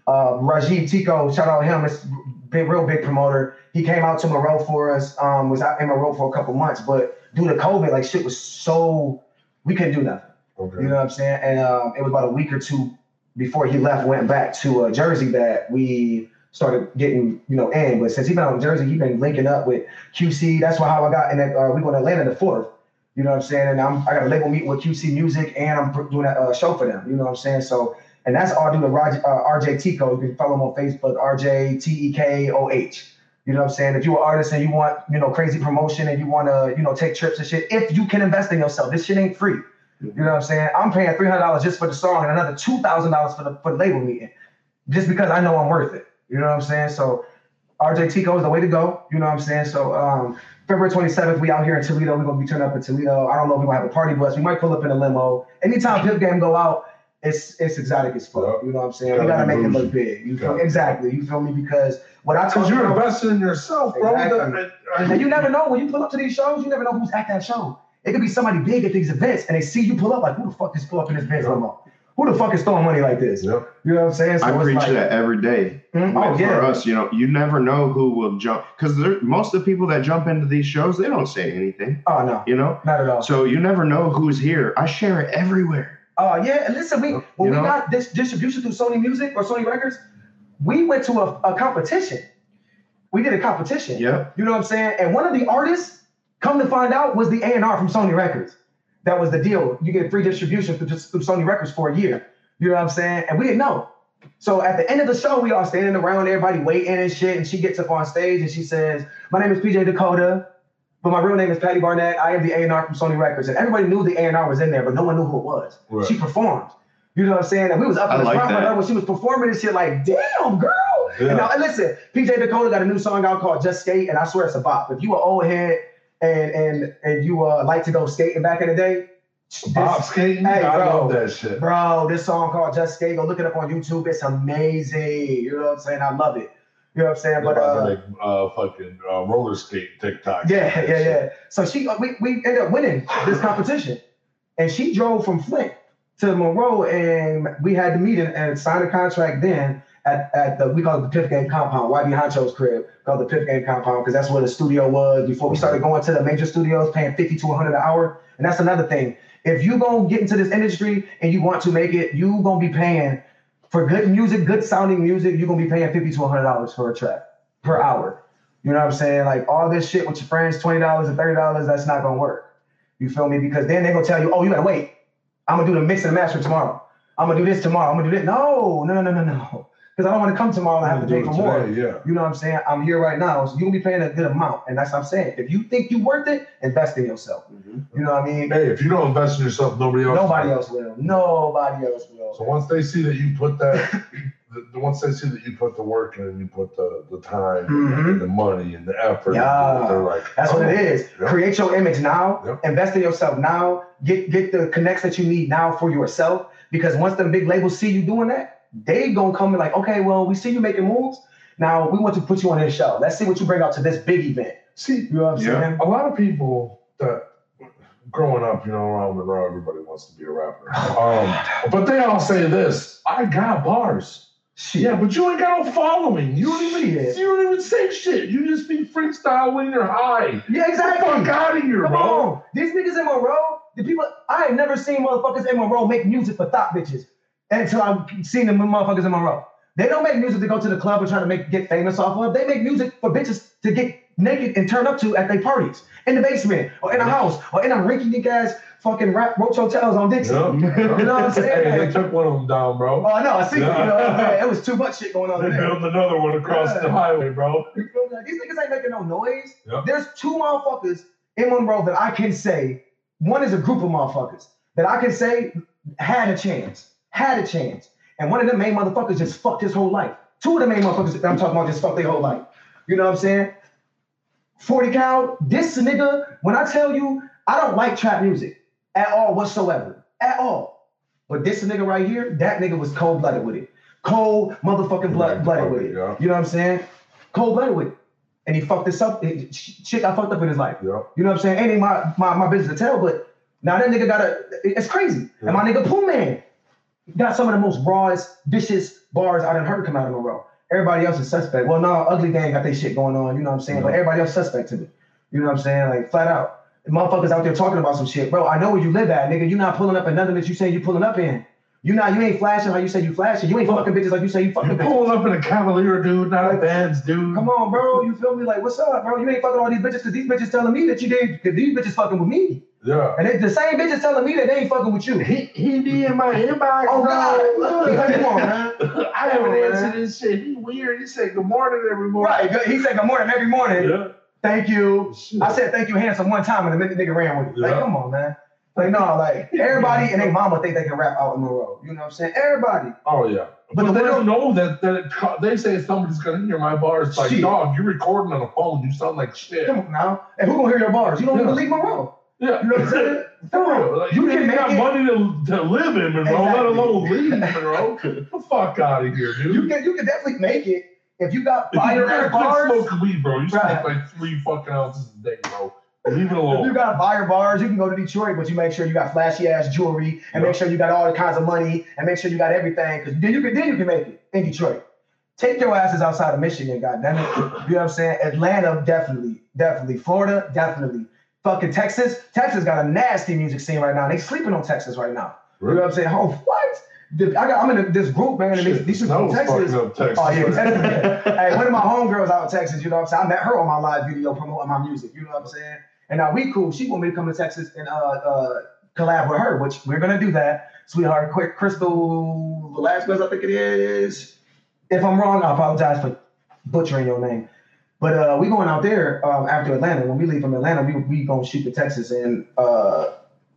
uh, Rajiv Tekoh, shout out him. It's big, real big promoter. He came out to Monroe for us. Um, was out in Monroe for a couple months, but due to COVID, like shit was so we couldn't do nothing. Okay. You know what I'm saying? And um, it was about a week or two before he left, went back to uh, Jersey that we started getting, you know, in. But since he been out in Jersey, he been linking up with QC. That's why how I got in that. Uh, we going to Atlanta the fourth. You know what I'm saying? And I'm I got a label meet with QC Music, and I'm doing a uh, show for them. You know what I'm saying? So. And that's all due to Raj, uh, RJ Tekoh. You can follow him on Facebook, RJ T E K O H. You know what I'm saying? If you're an artist and you want, you know, crazy promotion and you want to, you know, take trips and shit, if you can invest in yourself, this shit ain't free. You know what I'm saying? I'm paying three hundred dollars just for the song and another two thousand dollars for the for the label meeting, just because I know I'm worth it. You know what I'm saying? So RJ Tekoh is the way to go. You know what I'm saying? So um, February 27th, we out here in Toledo. We're gonna be turning up in Toledo. I don't know if we're gonna have a party bus. We might pull up in a limo. Anytime Pip Game go out, it's it's exotic as fuck. Yeah. You know what I'm saying? Gotta we gotta make it look big. You feel exactly? You feel me? Because what I Because told you're investing in yourself, bro. Exactly. That- I- I- And you never know when you pull up to these shows, you never know who's at that show. It could be somebody big at these events and they see you pull up, like, who the fuck is pull up in this Benz Yeah. limo? Who the fuck is throwing money like this? Yeah. You know what I'm saying? I preach like- that every day. Mm, Well, oh, For us, you know, you never know who will jump because most of the people that jump into these shows, they don't say anything. Oh, no, You know, not at all. so you never know who's here. I share it everywhere. Uh, yeah, and listen, we when You we know? got this distribution through Sony Music or Sony Records, we went to a, a competition. We did a competition. Yeah. You know what I'm saying? And one of the artists, come to find out, was the A&R from Sony Records. That was the deal. You get free distribution through, just through Sony Records for a year. You know what I'm saying? And we didn't know. So at the end of the show, we all standing around, everybody waiting and shit. And she gets up on stage and she says, "My name is PJ Dakota, but my real name is Patty Barnett. I am the A&R from Sony Records." And everybody knew the A&R was in there, but no one knew who it was. Right. She performed. You know what I'm saying? And we was up in the like front that. her when she was performing and shit. Like, damn, girl. Yeah. And now, and listen, PJ Dakota got a new song out called "Just Skate," and I swear it's a bop. If you an old head and and and you uh like to go skating back in the day, Bob skating, Hey, I bro. love that shit. bro, this song called "Just Skate," go look it up on YouTube. It's amazing. You know what I'm saying? I love it. You know what I'm saying? But uh, make, uh, fucking uh, roller skate TikTok. yeah, yeah, yeah. So she, uh, we, we ended up winning this [laughs] competition, and she drove from Flint to Monroe, and we had to meet and, and sign a contract then at, at the we call it the Piff Game Compound, YB Honcho's crib, called the Piff Game Compound, because that's where the studio was before we started going to the major studios, paying fifty to one hundred an hour. And that's another thing. If you gonna get into this industry and you want to make it, you gonna be paying for good music, good sounding music. You're gonna be paying fifty to hundred dollars for a track per hour. You know what I'm saying? Like all this shit with your friends, twenty dollars and thirty dollars, that's not gonna work. You feel me? Because then they're gonna tell you, oh, you gotta wait. I'm gonna do the mix and the master tomorrow. I'm gonna do this tomorrow. I'm gonna do this. No, no, no, no, no, no. Because I don't want to come tomorrow and I have to pay for more. Yeah. You know what I'm saying? I'm here right now, so you're gonna be paying a good amount, and that's what I'm saying. If you think you're worth it, invest in yourself. You know what I mean? Hey, if you don't invest in yourself, nobody else. Nobody will. else will. Nobody else will. So once they see that you put that, [laughs] the, once they see that you put the work in, and you put the, the time, Mhm. and the money, and the effort, Yeah. they're like, That's what oh, it is. Yeah. Create your image now. Yep. Invest in yourself now. Get get the connects that you need now for yourself. Because once the big labels see you doing that, they gonna come and like, okay, well, we see you making moves. Now we want to put you on this show. Let's see what you bring out to this big event. See, You know what I'm Yeah. saying? a lot of people that growing up, you know, around Monroe, everybody wants to be a rapper. [sighs] Um, but they all say this: I got bars. Shit. Yeah, but you ain't got no following. You don't even Shit. you don't even say shit. You just be freestyle when you're high. Yeah, Get the fuck exactly. out of here, Come bro. on. These niggas in Monroe, the people, I ain't never seen motherfuckers in Monroe make music for thought bitches until I've seen them motherfuckers in Monroe. They don't make music to go to the club and try to make get famous off of. They make music for bitches to get naked and turn up to at their parties, in the basement, or in a house, or in a rinky dink ass fucking rap roach hotels on Dixie. Yeah. You know what I'm saying? [laughs] Hey, they took one of them down, bro. Oh, I know, I see. it. You know what I'm Yeah. saying? It was too much shit going on They there. built another one across Yeah. the highway, bro. You feel me? Like, These niggas ain't making no noise. Yep. There's two motherfuckers in Monroe that I can say, one is a group of motherfuckers that I can say had a chance, had a chance. And one of them main motherfuckers just fucked his whole life. Two of the main motherfuckers that I'm talking about just fucked their whole life. You know what I'm saying? 40 cal, this nigga, when I tell you, I don't like trap music at all whatsoever. At all. But this nigga right here, that nigga was cold blooded with it. Cold motherfucking blood blooded oh, with it. Yeah. You know what I'm saying? Cold blooded with it. And he fucked this up. it- sh- Shit got fucked up in his life. Yeah. You know what I'm saying? Ain't my, my, my business to tell, but now that nigga got a, it's crazy. And my nigga Pooh Man got some of the most rawest, vicious bars I done heard come out of Monroe. Everybody else is suspect. Well, no, Ugly Gang got their shit going on, you know what I'm saying? But everybody else suspect to me. You know what I'm saying? Like, flat out. The motherfuckers out there talking about some shit. Bro, I know where you live at, nigga. you not pulling up in nothing that you say you pulling up in. You not, you ain't flashing how you say you flashing. You ain't fucking bitches like you say you fucking You bitches. pulling up in a Cavalier, dude, not a Benz, dude. Come on, bro. You feel me? Like, what's up, bro? You ain't fucking all these bitches because these bitches telling me that you did, these bitches fucking with me. Yeah. And they, the same bitches telling me that they ain't fucking with you. He, he be in my inbox. Oh, bro. God. [laughs] Come on, man. [laughs] I haven't Come answered this shit. He weird. He said good morning every morning. Right. He said good morning every morning. Yeah. Thank you. Shit. I said thank you handsome one time and the minute nigga ran with it. Like, come on, man. Like, no, like [laughs] everybody and their mama think they can rap out in the road. You know what I'm saying? Everybody. Oh yeah. But But, the they don't know that that it, they say somebody's gonna hear my bars. It's Like Shit. dog, you're recording on a phone. You sound like shit. Come on now. And who gonna hear your bars? You don't even Yeah. leave Monroe. Yeah. You know what I'm saying? [laughs] Come. Like, You you can got it- money to, to live in Monroe, let Exactly. alone leave Monroe. Get [laughs] the fuck out of here, dude. You can you can definitely make it if you got if you fire gotta ass quit bars. smoking weed, bro, you Right. smoke like three fucking ounces a day, bro. Leave it alone. If you got fire bars, you can go to Detroit, but you make sure you got flashy ass jewelry and make sure you got all the kinds of money and make sure you got everything. Cause then you can then you can make it in Detroit. Take your asses outside of Michigan, goddamn it. You know what I'm saying? Atlanta, definitely, definitely. Florida, definitely. Fucking Texas. Texas got a nasty music scene right now. They sleeping on Texas right now. You know what I'm saying? Oh, what? I got, I'm in this group, man, and these, Shit, these people from Texas. Texas. Oh yeah? Texas. hey, one of my homegirls out in Texas, you know what I'm saying? I met her on my live video promoting my music, you know what I'm saying? And now we cool. She want me to come to Texas and uh uh collab with her, which we're gonna do that. Sweetheart, quick Crystal Velasquez, I think it is. If I'm wrong, I apologize for butchering your name. But uh we going out there um after Atlanta. When we leave from Atlanta, we we gonna shoot to Texas and uh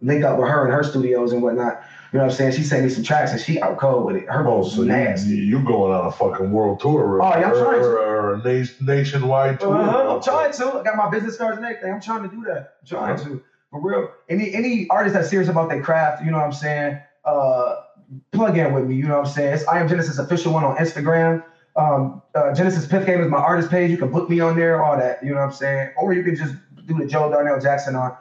link up with her and her studios and whatnot. You know what I'm saying? She sent me some tracks and she out cold with it. Her Oh, so you, nasty. you going on a fucking world tour? Oh, yeah, I'm or, trying to. or, a na- nationwide tour. Uh-huh, I'm trying to. I got my business cards and everything. I'm trying to do that. I'm trying Uh-huh. to. For real. Any any artist that's serious about their craft, you know what I'm saying? Uh plug in with me, you know what I'm saying? It's I am Genesis official one on Instagram. Um uh, Genesis Piff Game is my artist page. You can book me on there, all that, you know what I'm saying? Or you can just do the Joe Darnell Jackson on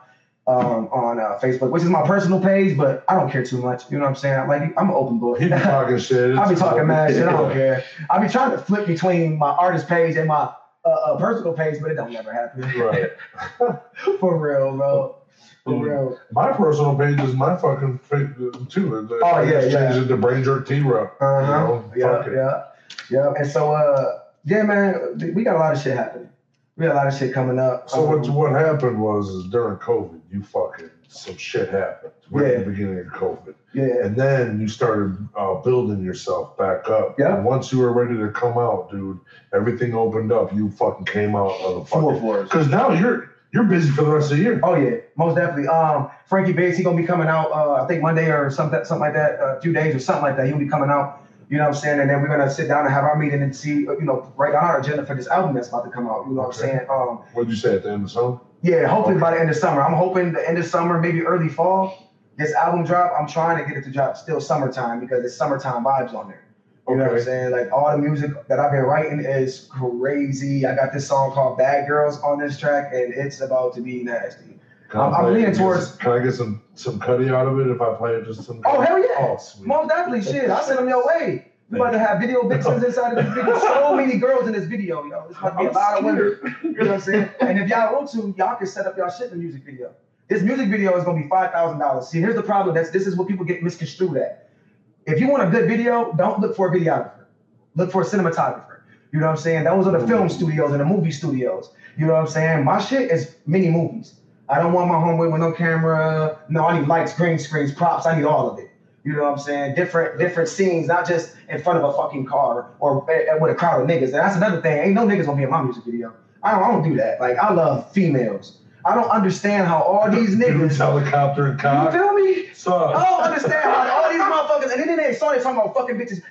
um on uh, Facebook, which is my personal page, but I don't care too much. You know what I'm saying? Like I'm an open book. He be talking [laughs] shit. I be talking mad shit. I don't care. I be trying to flip between my artist page and my uh, uh, personal page, but it don't never happen. Right. [laughs] For real, bro. For Mm. real. My personal page is my fucking page too. Oh, I yeah, yeah. changed it to Brain Jerk T Rock. Uh huh. know, Yeah, it. Yeah, yeah. And so, uh, yeah, man, we got a lot of shit happening. We got a lot of shit coming up. So what Um, what happened was is during COVID, you fucking some shit happened right Yeah. at the beginning of COVID, Yeah, and then you started uh, building yourself back up. Yeah. And once you were ready to come out, dude, everything opened up. You fucking came out of the full fucking. force. Because now you're you're busy for the rest of the year. Oh yeah, most definitely. Um, Frankie Bates, he gonna be coming out. Uh, I think Monday or something, something like that. A few days or something like that. He'll be coming out. You know what I'm saying? And then we're gonna sit down and have our meeting and see, you know, write down our agenda for this album that's about to come out. You know what I'm saying? Um, What did you say at the end of the song? Yeah, hopefully Okay. by the end of summer. I'm hoping the end of summer, maybe early fall. This album drop, I'm trying to get it to drop still summertime because it's summertime vibes on there. You know what I'm saying? Like all the music that I've been writing is crazy. I got this song called Bad Girls on this track, and it's about to be nasty. I'm- leaning towards- Can I get some some cutty out of it if I play it just some? Oh hell yeah! Oh sweet. Most definitely, shit. I send them your way. We about to have video vixens [laughs] inside of this video. So many girls in this video, yo. It's about to be a lot of women. You know what I'm saying? And if y'all want to, y'all can set up y'all shit in the music video. This music video is gonna be five thousand dollars. See, here's the problem. That's this is what people get misconstrued at. If you want a good video, don't look for a videographer. Look for a cinematographer. You know what I'm saying? Those are the film studios and the movie studios. You know what I'm saying? My shit is mini movies. I don't want my homeboy with no camera. No, I need lights, green screens, props. I need all of it. You know what I'm saying? Different different scenes, not just in front of a fucking car or eh, with a crowd of niggas. And that's another thing. Ain't no niggas gonna be in my music video. I don't, I don't do that. Like I love females. I don't understand how all these niggas. helicopter and You cock. feel me? Son. I don't understand how all these motherfuckers. And then they started talking about fucking bitches.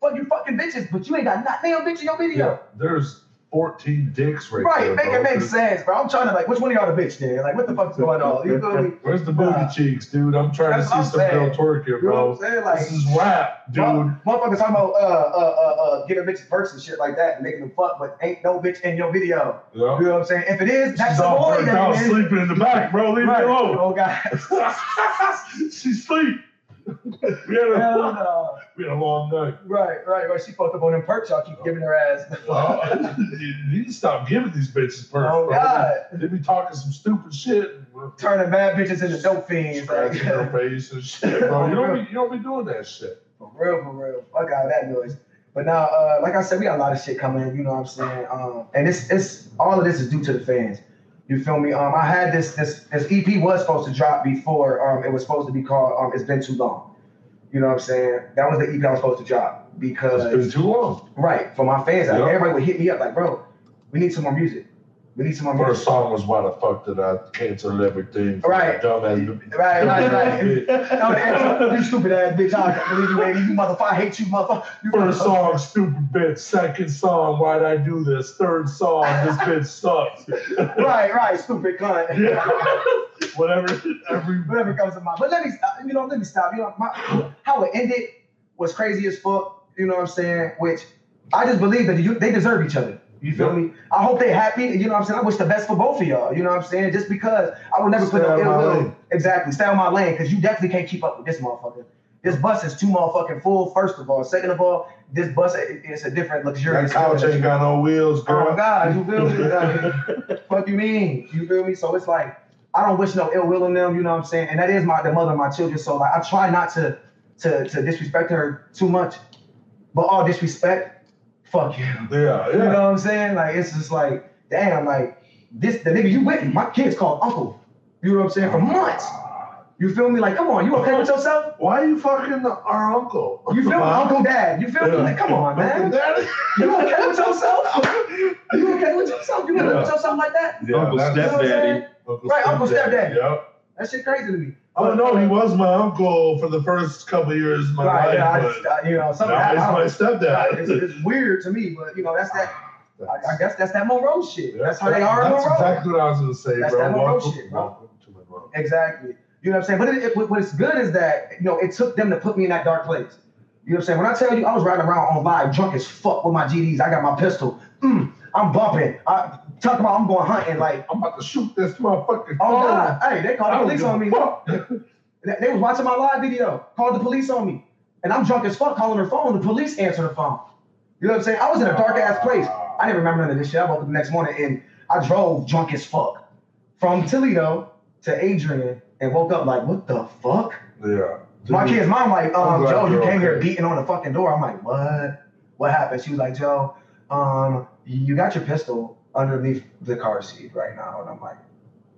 Fuck you fucking bitches, but you ain't got not damn bitch in your video. Yeah, there's 14 dicks right, Right, there. make bro. it make sense, bro. I'm trying to like, which one of y'all the bitch then? Like, what the fuck's going on? You feel me? Where's the booty Nah. cheeks, dude? I'm trying That's to see some girl twerk here, You know bro. what I'm saying? Like, this is rap, dude. Mother- Motherfuckers talking about uh uh uh uh getting bitches perks and shit like that and making them fuck, but ain't no bitch in your video. Yeah. You know what I'm saying? If it is, that's She's the all boy then, sleeping in the back, bro. Leave Right. me alone. Oh god. [laughs] [laughs] she sleep. [laughs] we, had a, Hell no. we had a long night. Right, right, right. She fucked up on them perks y'all keep giving her ass. [laughs] Uh, you need to stop giving these bitches perks, oh bro. god. They be talking some stupid shit. Turning bad bitches into dope fiends. Scratching their [laughs] face and shit, bro. You don't, be, you don't be doing that shit. For real, for real. Fuck out of that noise. But now, uh, like I said, we got a lot of shit coming. You know what I'm saying? Um, and it's it's all of this is due to the fans. You feel me? Um, I had this this this EP was supposed to drop before. Um, it was supposed to be called. Um, it's been too long. You know what I'm saying? That was the EP I was supposed to drop because It's been too long. right for my fans. Like, Yeah. everybody would hit me up like, bro, we need some more music. We need some more First song was why the fuck did I cancel everything? Right. Dumbass. Right, right, right. Bitch. No, you stupid ass bitch. I can't believe you, baby. You motherfucker. I hate you, motherfucker. You First song, stupid bitch. Second song, why'd I do this? Third song, this bitch sucks. Right, right, stupid cunt. Yeah. Whatever. Every Whatever comes to mind. But let me, uh, you know, let me stop. You know, my, how it ended was crazy as fuck. You know what I'm saying? Which I just believe that you, they deserve each other. You feel me? I hope they're happy. You know what I'm saying? I wish the best for both of y'all. You know what I'm saying? Just because I will never put Stay no ill will. Exactly. Stay on my lane because you definitely can't keep up with this motherfucker. This bus is too motherfucking full, first of all. Second of all, this bus is a different that luxurious. couch ain't got no wheels, oh, girl. Oh God, you feel me? Like, [laughs] fuck you mean? You feel me? So it's like I don't wish no ill will on them, you know what I'm saying? And that is my the mother of my children. So like I try not to to to disrespect her too much. But all disrespect, fuck you. [laughs] Yeah, You know what I'm saying? Like it's just like, damn, like this the nigga you with, my kids called uncle. You know what I'm saying? For months. You feel me? Like, come on, you okay with yourself? Why are you fucking our uncle? You feel me? Uncle [laughs] Dad. You feel me? Like, come on, Uncle man. Daddy? You okay with yourself? You okay with yourself? You okay Yeah. with yourself like that? Yeah, Uncle that's- stepdaddy. Uncle Right, Uncle stepdaddy. Yep. That shit crazy to me. Oh no, he was my uncle for the first couple of years of my Right, life, yeah, I just, uh, you know, something now happened. I he's my stepdad. It's, it's weird to me, but you know, that's that. [sighs] I, I guess that's that Monroe shit. That's how they are in That's Monroe. exactly what I was gonna say, That's bro. that Monroe welcome, shit, bro. welcome to Monroe. Exactly. You know what I'm saying? But it, it, what's good is that you know it took them to put me in that dark place. You know what I'm saying? When I tell you I was riding around on live drunk as fuck with my GDs, I got my pistol. Mm, I'm bumping. I talk about I'm going hunting. Like, I'm about to shoot this motherfucker. oh god, hey, they called the police on me. [laughs] They was watching my live video, called the police on me. And I'm drunk as fuck calling her phone. The police answered the phone. You know what I'm saying? I was in a dark ass place. I didn't remember none of this shit. I woke up the next morning and I drove drunk as fuck from Toledo to Adrian and woke up like, what the fuck? Yeah. My kid's mom like, um, Joe, you came here beating on the fucking door. I'm like, what? What happened? She was like, Joe, um, you got your pistol underneath the car seat right now. And I'm like,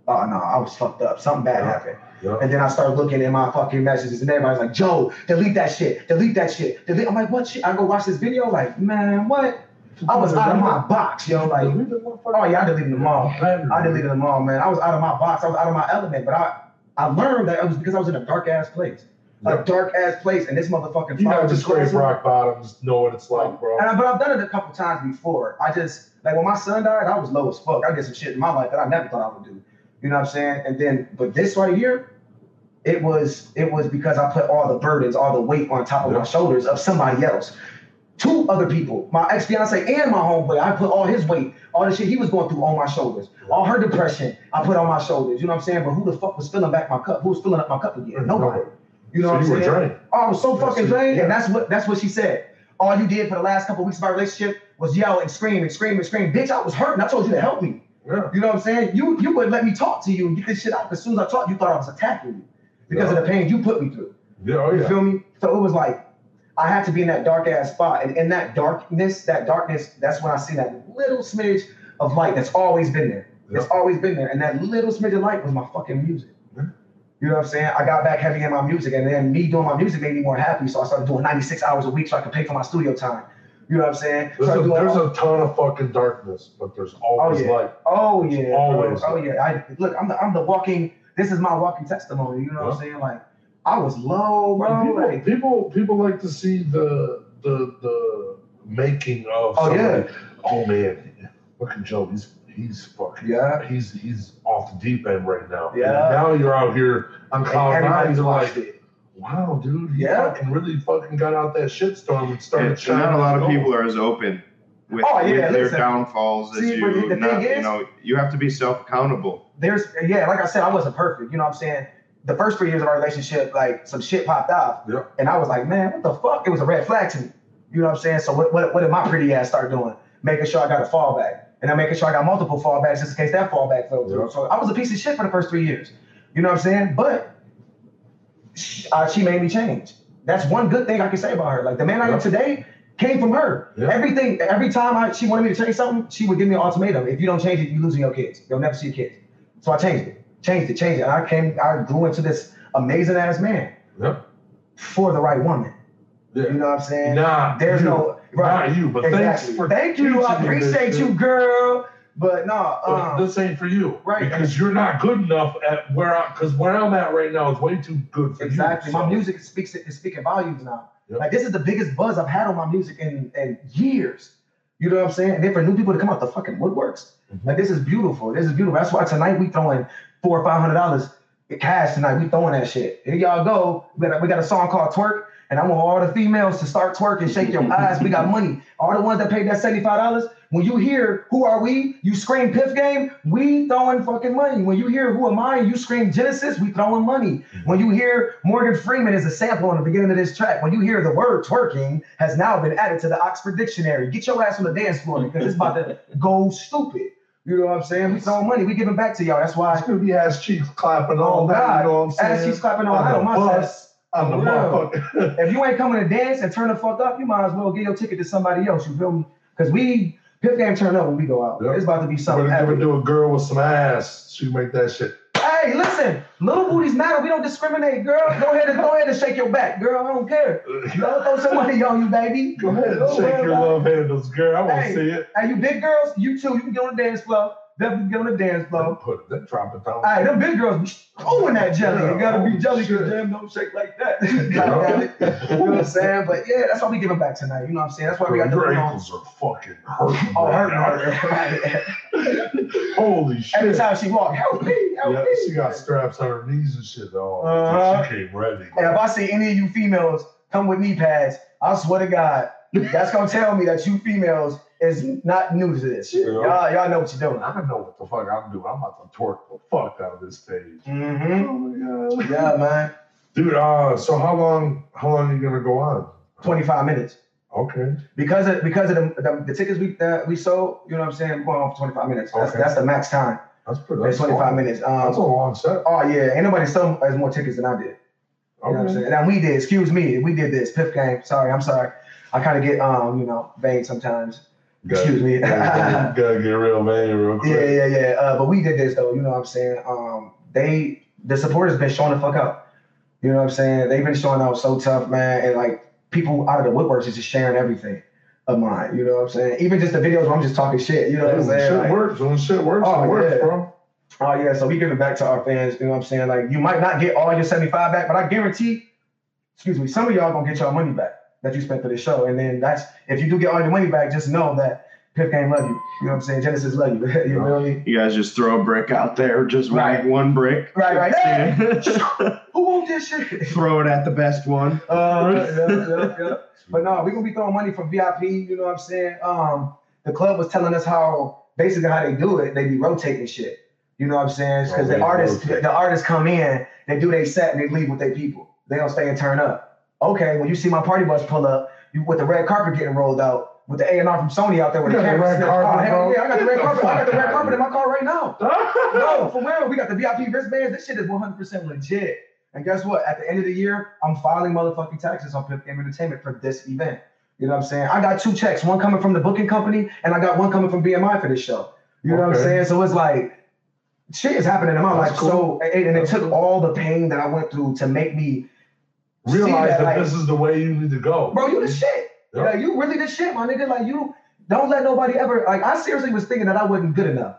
oh no, I was fucked up. Something bad Yeah. happened. Yeah. And then I started looking at my fucking messages, and everybody's like, Joe, delete that shit, delete that shit. Delete. I'm like, what shit? I go watch this video, like, man, what? I was out of my box, yo. Like, oh yeah, I deleted them all. I deleted them all, man. I was out of my box. I was out of my element, but I I learned that it was because I was in a dark ass place, a dark ass place, and this motherfucking You know, just scrape rock bottoms, know what it's like, bro. And I, but I've done it a couple times before. I just like when my son died, I was low as fuck. I did some shit in my life that I never thought I would do. You know what I'm saying? And then, but this right here, it was it was because I put all the burdens, all the weight on top of Yeah. my shoulders of somebody else. Two other people, my ex fiance and my homeboy, I put all his weight, all the shit he was going through on my shoulders. All her depression, I put on my shoulders. You know what I'm saying? But who the fuck was filling back my cup? Who was filling up my cup again? Nobody. You know so what I'm you were saying? drained. Oh, I was so fucking drained, yeah. and that's what that's what she said. All you did for the last couple weeks of our relationship was yell and scream and scream and scream. Bitch, I was hurting. I told you to help me. Yeah. You know what I'm saying? You you wouldn't let me talk to you and get this shit out. As soon as I talked, you thought I was attacking you because Yeah. of the pain you put me through. Yeah. Oh You feel me? So it was like I had to be in that dark ass spot, and in that darkness, that darkness, that's when I see that little smidge of light that's always been there. It's always been there, and that little smidge of light was my fucking music. Yeah. You know what I'm saying? I got back heavy in my music, and then me doing my music made me more happy. So I started doing 96 hours a week so I could pay for my studio time. You know what I'm saying? There's, a, there's all- a ton of fucking darkness, but there's oh, always yeah. light. Oh yeah, Always. Oh yeah. I look. I'm the I'm the walking. This is my walking testimony. You know what I'm saying? Like I was low, bro. people, Like people people like to see the the the making of Oh, somebody. Oh man, look at Joe. He's he's fucking Yeah. He's he's off the deep end right now. And Yeah. now you're out here on and cloud nine. everybody's You're like, it. wow, dude, you Yeah. fucking really fucking got out that shitstorm and started. And, and not a lot of shining people are as open with, Oh, yeah, with their listen. downfalls as See, but you. the Not, thing you know, you have to be self accountable. There's yeah, like I said, I wasn't perfect. You know what I'm saying? The first three years of our relationship, like some shit popped off, Yeah. and I was like, man, what the fuck? It was a red flag to me. You know what I'm saying? So what what, what did my pretty ass start doing? Making sure I got a fallback, and I'm making sure I got multiple fallbacks just in case that fallback fell through. Yeah. So I was a piece of shit for the first three years. You know what I'm saying? But she, uh, she made me change. That's one good thing I can say about her. Like the man I am today came from her. Everything, every time I, she wanted me to change something, she would give me an ultimatum. If you don't change it, you're losing your kids. You'll never see your kids. So I changed it, changed it, changed it. And I came, I grew into this amazing ass man Yeah. for the right woman. Yeah. You know what I'm saying? Nah, There's no right. Not you, but exactly. thanks for Thank you. I teaching me this appreciate you, girl. But no, um, this ain't for you, right. Because you're not good enough at where I, because where I'm at right now is way too good for you. Exactly. you. My music speaks is speaking volumes now. Yep. Like this is the biggest buzz I've had on my music in, in years. You know what I'm saying? And then for new people to come out the fucking woodworks, Mhm. like this is beautiful. This is beautiful. That's why tonight we throwing four or five hundred dollars cash tonight. We throwing that shit. Here y'all go. We got a, we got a song called Twerk, and I want all the females to start twerking, shake your [laughs] eyes. We got money. All the ones that paid that seventy five dollars. When you hear who are we, you scream Piff Game. We throwing fucking money. When you hear who am I, you scream Genesis. We throwing money. Mm-hmm. When you hear Morgan Freeman is a sample in the beginning of this track, when you hear the word twerking has now been added to the Oxford Dictionary, get your ass on the dance floor because it's about to go stupid. You know what I'm saying? We throwing money. We giving back to y'all. That's It's why gonna be ass cheeks clapping all Oh, that. You know what I'm oh, saying? ass cheeks clapping all that on my bus, Oh, the motherfucker. If you ain't coming to dance and turn the fuck up, you might as well get your ticket to somebody else. You feel me? Because we Piff Game turn up when we go out. Yep. It's about to be something. We're gonna do a girl with some ass. She make that shit. Hey, listen, little booties matter. We don't discriminate, girl. Go ahead and go ahead and shake your back, girl. I don't care. [laughs] Don't throw some money on you, baby. Go ahead and shake your love handles, girl. I want to Hey. see it. Hey, you big girls, you too. You can get on the dance floor. Definitely get on the dance floor. Put it, then drop it down. Hey, them big girls be throwing that jelly. You gotta be Yeah, jelly because damn don't shake like that. [laughs] You know what I'm saying? But yeah, that's why we giving back tonight. You know what I'm saying? That's why we got the your ankles are fucking hurting. Oh, right hurt, hurt. [laughs] Holy shit. Every time she walk, help me, help Yeah, me. she got straps on her knees and shit. Oh, Uh-huh. she came ready. And if I see any of you females come with knee pads, I swear to God, that's gonna tell me that you females is not new to this shit. Yeah. Y'all, y'all know what you're doing. I don't know what the fuck I'm doing. I'm about to twerk the fuck out of this stage. Mm-hmm. Oh my god. Yeah, man. Dude, uh, so how long how long are you gonna go on? 25 minutes. Okay. Because of because of the, the, the tickets we uh, we sold, you know what I'm saying? We're going on for 25 minutes. That's, Okay. that's the max time. That's pretty It's that's 25 long. minutes. That's a Um, long set. oh yeah, ain't nobody sold as more tickets than I did. You know what I'm saying? And we did, excuse me, we did this. Piff game. Sorry, I'm sorry. I kind of get um, you know, vain sometimes. Excuse me. Gotta, gotta get real man real [laughs] quick. Yeah, yeah, yeah. Uh, but we did this though. You know what I'm saying? Um, they the supporters been showing the fuck up. You know what I'm saying? They've been showing out so tough, man, and like people out of the woodworks is just sharing everything of mine. You know what I'm saying? Even just the videos where I'm just talking shit. You know what I'm saying? shit Like, works. When shit works, Oh, it works, yeah. bro. oh yeah. So we give it back to our fans. You know what I'm saying? Like you might not get all your 75 back, but I guarantee, excuse me, some of y'all gonna get your money back that you spent for this show. And then that's if you do get all your money back, just know that Piff Game love you. You know what I'm saying? Genesis love you. [laughs] you feel me? You guys just throw a brick out there, just Right. one brick. Right, right. Hey, [laughs] who want this shit? throw it at the best one. Uh, yeah, yeah, yeah. But no, we're gonna be throwing money for VIP. You know what I'm saying? Um, the club was telling us how basically how they do it. They be rotating shit. You know what I'm saying? Because Oh, the artists, rotate. the artists come in, they do their set, and they leave with their people. They don't stay and turn up. Okay, when you see my party bus pull up, you with the red carpet getting rolled out, with the A and R from Sony out there with the got the cameras. red Oh, carpet, hell bro? yeah, I got the red carpet. I got the red carpet in my car right now. [laughs] No, for real. We got the VIP wristbands. This shit is 100% legit. And guess what? At the end of the year, I'm filing motherfucking taxes on Piff Game Entertainment for this event. You know what I'm saying? I got two checks, one coming from the booking company, and I got one coming from BMI for this show. You know what I'm saying? So it's like shit is happening in my That's life. cool. So and, and it took cool. all the pain that I went through to make me Realize that, that, like- this is the way you need to go. bro, you the shit. Yeah. Like you really the shit, my nigga. Like you don't let nobody ever like I seriously was thinking that I wasn't good enough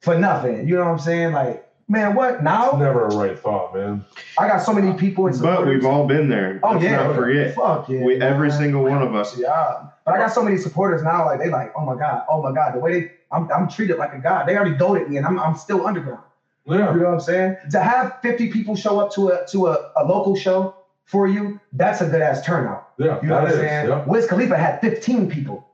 for nothing. You know what I'm saying? Like, man, what now? It's now? never a right thought, man. I got so many people and But we've all been there. Oh Let's yeah, not forget. Fuck yeah. We, every man. single one of us. Yeah, but I got so many supporters now. Like they like, oh my god, oh my god, the way they, I'm, I'm treated like a god. They already goaded me, and I'm, I'm still underground. Yeah. You know what I'm saying? To have 50 people show up to a to a, a local show for you, that's a good ass turnout. Yeah. You know that what I'm is, saying? yeah. Wiz Khalifa had 15 people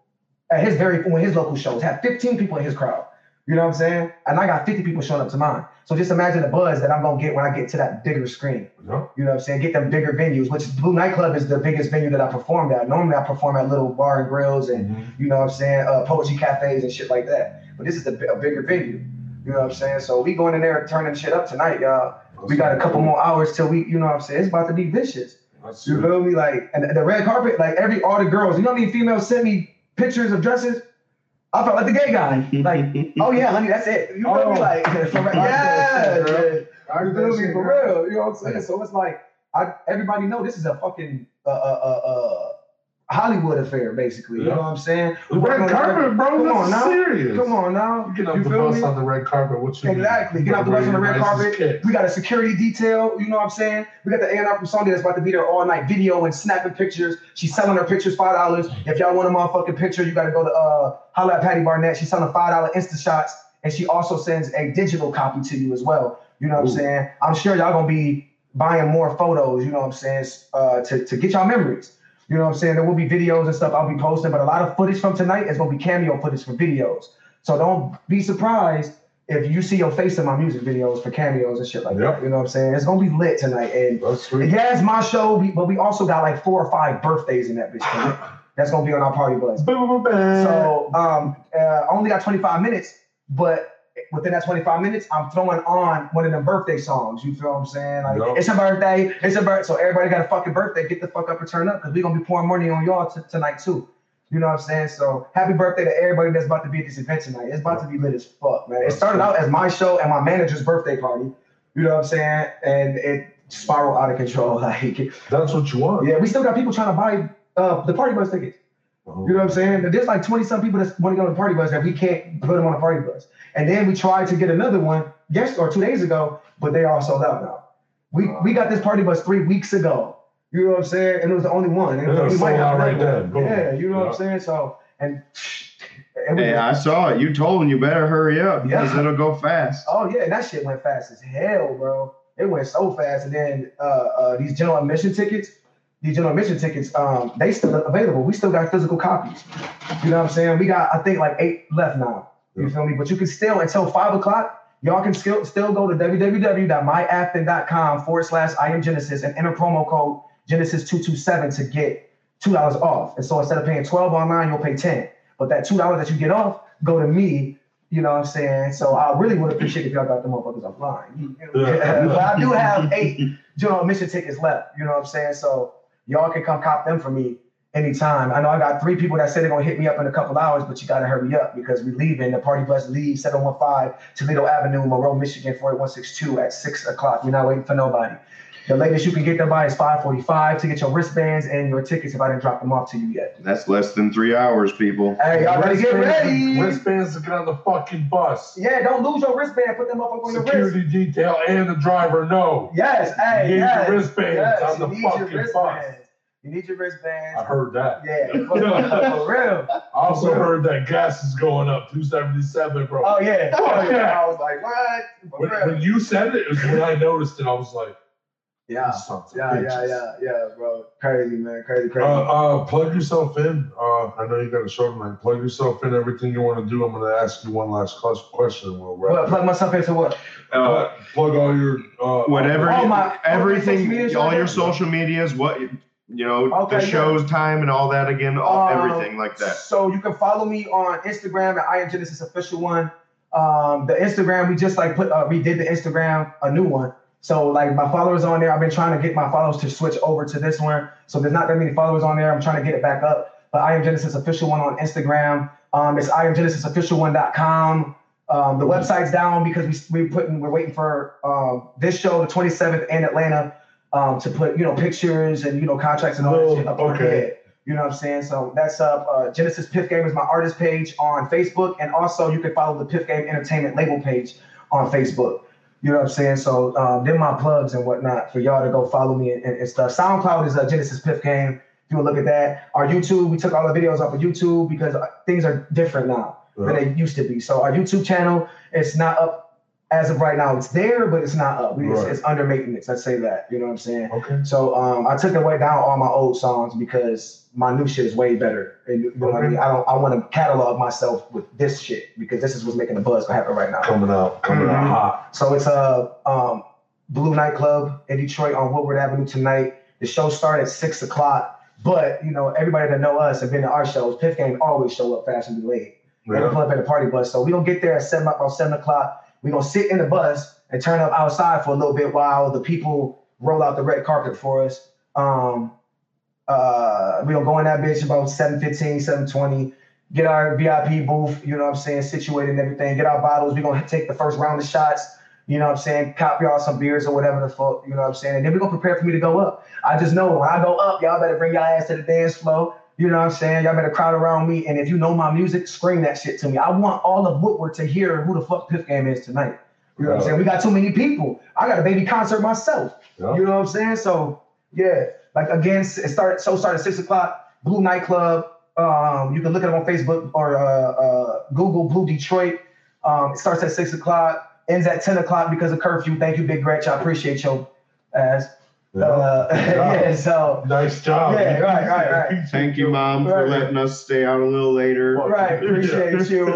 at his very when his local shows had 15 people in his crowd. You know what I'm saying? And I got 50 people showing up to mine. So just imagine the buzz that I'm gonna get when I get to that bigger screen. Yeah. You know what I'm saying? Get them bigger venues, which Blue Nightclub is the biggest venue that I performed at. Normally I perform at little bar and grills and Mhm. you know what I'm saying, uh, poetry cafes and shit like that. But this is a, a bigger venue. You know what I'm saying? So we going in there and turning shit up tonight, y'all. We got a couple more hours till we, you know what I'm saying? It's about to be vicious. That's You feel me? Like, and the red carpet, like every all the girls, you know how many females sent me pictures of dresses? I felt like the gay guy. Like, [laughs] oh yeah, honey, that's it. You feel Oh. [laughs] me? Like, for, Like yeah, that yeah. You feel me? For real. You know what I'm saying? So it's like, I everybody know this is a fucking uh, uh, uh, uh, Hollywood affair, basically. You know what I'm saying? The red carpet, bro. Come on now. serious. Come on now. You get off You the bus me? on the red carpet. What you Exactly. need? Get out the bus on the red carpet. kid. We got a security detail, you know what I'm saying? We got the A&R from Sony that's about to be there all night, video and snapping pictures. She's selling her pictures five dollars. If y'all want a motherfucking picture, you got to go to uh, holla at Patty Barnett. She's selling five dollar Insta shots, and she also sends a digital copy to you as well. You know what Ooh. I'm saying? I'm sure y'all gonna be buying more photos. You know what I'm saying? Uh, to to get y'all memories. You know what I'm saying? There will be videos and stuff I'll be posting, but a lot of footage from tonight is gonna be cameo footage for videos. So don't be surprised if you see your face in my music videos for cameos and shit like Yep. that. You know what I'm saying? It's gonna be lit tonight. And yeah, it's my show, but we also got like four or five birthdays in that bitch. tonight. [gasps] That's gonna be on our party bus. Boom, boom, boom. So um, uh, I only got 25 minutes, but within that 25 minutes, I'm throwing on one of them birthday songs. You feel what I'm saying? Like Yup. it's a birthday, it's a birthday. So everybody got a fucking birthday. Get the fuck up and turn up because we're gonna be pouring money on y'all t- tonight too. You know what I'm saying? So happy birthday to everybody that's about to be at this event tonight. It's about to be lit as fuck, man. It started out as my show and my manager's birthday party. You know what I'm saying? And it spiraled out of control. [laughs] Like, That's what you want. yeah, we still got people trying to buy uh, the party bus tickets. Oh. You know what I'm saying? There's like 20 some people that want to go on the party bus that we can't put them on a party bus. And then we tried to get another one yes or two days ago, but they all sold out now. We we got this party bus three weeks ago. You know what I'm saying? And it was the only one. And Yeah, we sold out right another then. Yeah, you know what I'm saying? So and it Hey, I saw it. You told him you better hurry up because Yeah. it'll go fast. Oh yeah, and that shit went fast as hell, bro. It went so fast. And then uh, uh, these general admission tickets, these general admission tickets, um, they still available. We still got physical copies. You know what I'm saying? We got I think like eight left now. You feel me? But you can still until five o'clock. Y'all can still still go to www.myafton.com forward slash I am Genesis and enter promo code Genesis two two seven to get two dollars off. And so instead of paying twelve online, you'll pay ten. But that two dollars that you get off go to me you know what I'm saying? So I really would appreciate if y'all got the motherfuckers offline. [laughs] But I do have eight general admission tickets left. You know what I'm saying? So y'all can come cop them for me anytime. I know I got three people that said they're gonna hit me up in a couple hours, but you gotta hurry up because we're leaving. The party bus leaves 715 Toledo Avenue, Monroe, Michigan, 48162 at six o'clock. You're not waiting for nobody. The latest you can get there by is 545 to get your wristbands and your tickets if I didn't drop them off to you yet. That's less than three hours, people. Hey, y'all better get Wristbands- ready. Wristbands to get on the fucking bus. Yeah, don't lose your wristband. Put them up on your wrist. Security detail and the driver know. Yes, hey, You need yes, your wristbands yes, on the fucking bus. Wristbands. You need your wristbands. I heard that. Yeah, for, [laughs] for real. I also heard that gas is going up 277, bro. Oh yeah. [laughs] Oh yeah. yeah. I was like, what? When, when you said it, it was when I noticed it. I was like, Yeah. these sons Yeah, yeah, yeah, yeah, bro. Crazy, man. Crazy, Uh, crazy. uh, plug yourself in. Uh, I know you got a show tonight. Plug yourself in. Everything you want to do. I'm going to ask you one last cus- question. We'll wrap. Well, plug up. myself into what? Uh, plug all your uh, whatever, you- my- everything, media all your social medias, what you know, Okay, the yeah. show's time and all that again, all, Um, everything like that. So you can follow me on Instagram at I am Genesis official one. Um, the Instagram we just like put uh, redid the Instagram a new one. So like my followers on there, I've been trying to get my followers to switch over to this one. So there's not that many followers on there. I'm trying to get it back up. But I am Genesis official one on Instagram. Um, it's I am Genesis official one.com. Um, the website's down because we we're putting we're waiting for um, this show the 27th in Atlanta um, to put you know pictures and you know contracts and all Oh, that shit up on okay. there. You know what I'm saying? So that's up. Uh, Genesis Piff Game is my artist page on Facebook, and also you can follow the Piff Game Entertainment label page on Facebook. You know what I'm saying? So um, they're my plugs and whatnot for y'all to go follow me and, and, and stuff. SoundCloud is uh, Genesis Piff Game. If you look at that, our YouTube, we took all the videos off of YouTube because uh, things are different now than they used to be. So our YouTube channel, it's not up as of right now. It's there, but it's not up. It's, Right. it's under maintenance. Let's say that. You know what I'm saying? Okay. So um, I took away down all my old songs because my new shit is way better. And you know what I mean? I don't. I want to catalog myself with this shit because this is what's making the buzz happen right now. Coming out, coming out Mhm. hot. So it's a um, Blue Nightclub in Detroit on Woodward Avenue tonight. The show started at six o'clock, but you know everybody that know us have been to our shows. Piff Game always show up fast and be late. They Yeah. pull up at the party bus, so we don't get there at seven about seven o'clock. We gonna sit in the bus and turn up outside for a little bit while the people roll out the red carpet for us. Um, uh, we gonna go in that bitch about 7:15, 7:20. Get our VIP booth, you know what I'm saying, situated and everything. Get our bottles. We're gonna take the first round of shots. You know what I'm saying? Cop y'all some beers or whatever the fuck, you know what I'm saying? And then we're gonna prepare for me to go up. I just know when I go up, y'all better bring y'all ass to the dance floor. You know what I'm saying? Y'all better crowd around me. And if you know my music, scream that shit to me. I want all of Woodward to hear who the fuck Piff Game is tonight. You know what I'm saying? We got too many people. I got a baby concert myself. Yeah. You know what I'm saying? So yeah, like again, it started. So started six o'clock. Blue Nightclub. Um, you can look it up on Facebook or uh, uh, Google Blue Detroit. Um, it starts at six o'clock. Ends at ten o'clock because of curfew. Thank you, Big Gretch. I appreciate your ass. Yeah. Uh, [laughs] yeah. So nice job. Yeah, right, right, right. [laughs] Thank you, mom, for letting us stay out a little later. right, [laughs] appreciate you.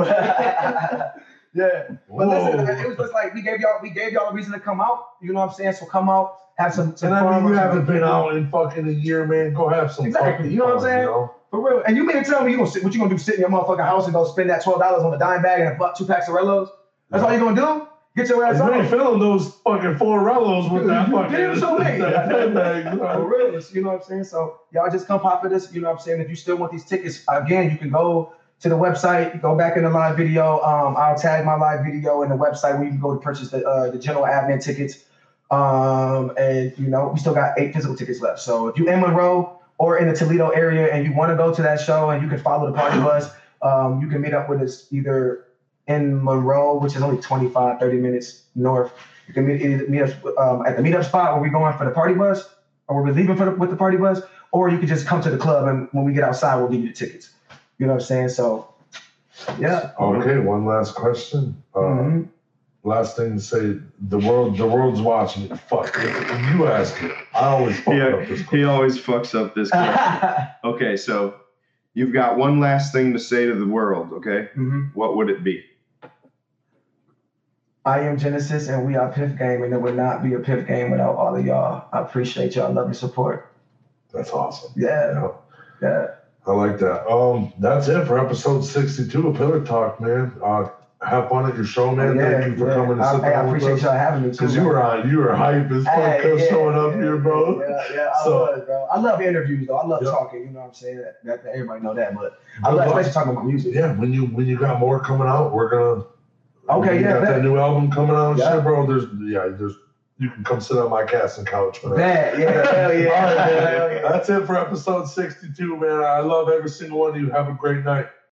yeah. But Whoa. listen, it was just like we gave y'all we gave y'all a reason to come out. You know what I'm saying? So come out, have some. some And I mean, you haven't been out in fucking a year, man. Go have some Exactly, fucking you know what I'm saying? You know? For real. And you mean to tell me you gonna sit, what you gonna do? Sit in your motherfucking house and go spend that twelve dollars on a dime bag and a buck two packs of Rellos? That's all you're gonna do? Get your ass ain't on. filling those fucking four rellos with that fucking damn sure ain't. [laughs] that pen bag, For bro. [laughs] real, it's- you know what I'm saying? So y'all just come pop at us. You know what I'm saying? If you still want these tickets, again, you can go to the website, go back in the live video. Um, I'll tag my live video in the website where you can go to purchase the uh, the general admin tickets. Um, and you know, we still got eight physical tickets left. So if you in Monroe or in the Toledo area and you want to go to that show and you can follow the party bus, um, you can meet up with us either in Monroe, which is only 25, 30 minutes north. You can meet, meet us um, at the meetup spot where we're going for the party bus, or we're leaving for the, with the party bus, or you can just come to the club and when we get outside, we'll give you the tickets. You know what I'm saying? So, yeah. Okay, one last question. Uh, Mhm. Last thing to say, the world, the world's watching it. Fuck, you ask it. I always fuck Yeah, up this. He always fucks up this. [laughs] okay, so you've got one last thing to say to the world. Okay, Mhm. what would it be? I am Genesis, and we are Piff Game, and it would not be a Piff Game without all of y'all. I appreciate y'all love and support. That's awesome. Yeah, Yeah, yeah. I like that. Um, that's it for episode sixty-two of Pillar Talk, man. Uh, have fun at your show, man. yeah, Thank you for yeah. coming to I, I appreciate us. y'all having me too. Cause you were on, you were hype as fuck Hey, yeah, showing up yeah, here, bro. Yeah, yeah, I So- was, bro. I love interviews, though. I love talking. You know what I'm saying? That, that, that everybody know that, but I love especially talking about music. Yeah, when you when you got more coming out, we're gonna. Okay, you yeah, got bet. that new album coming out, Yeah. shit, bro. There's yeah, there's you can come sit on my casting couch for that. Yeah, [laughs] hell yeah, All right, man. hell yeah. That's it for episode 62, man. I love every single one of you. Have a great night.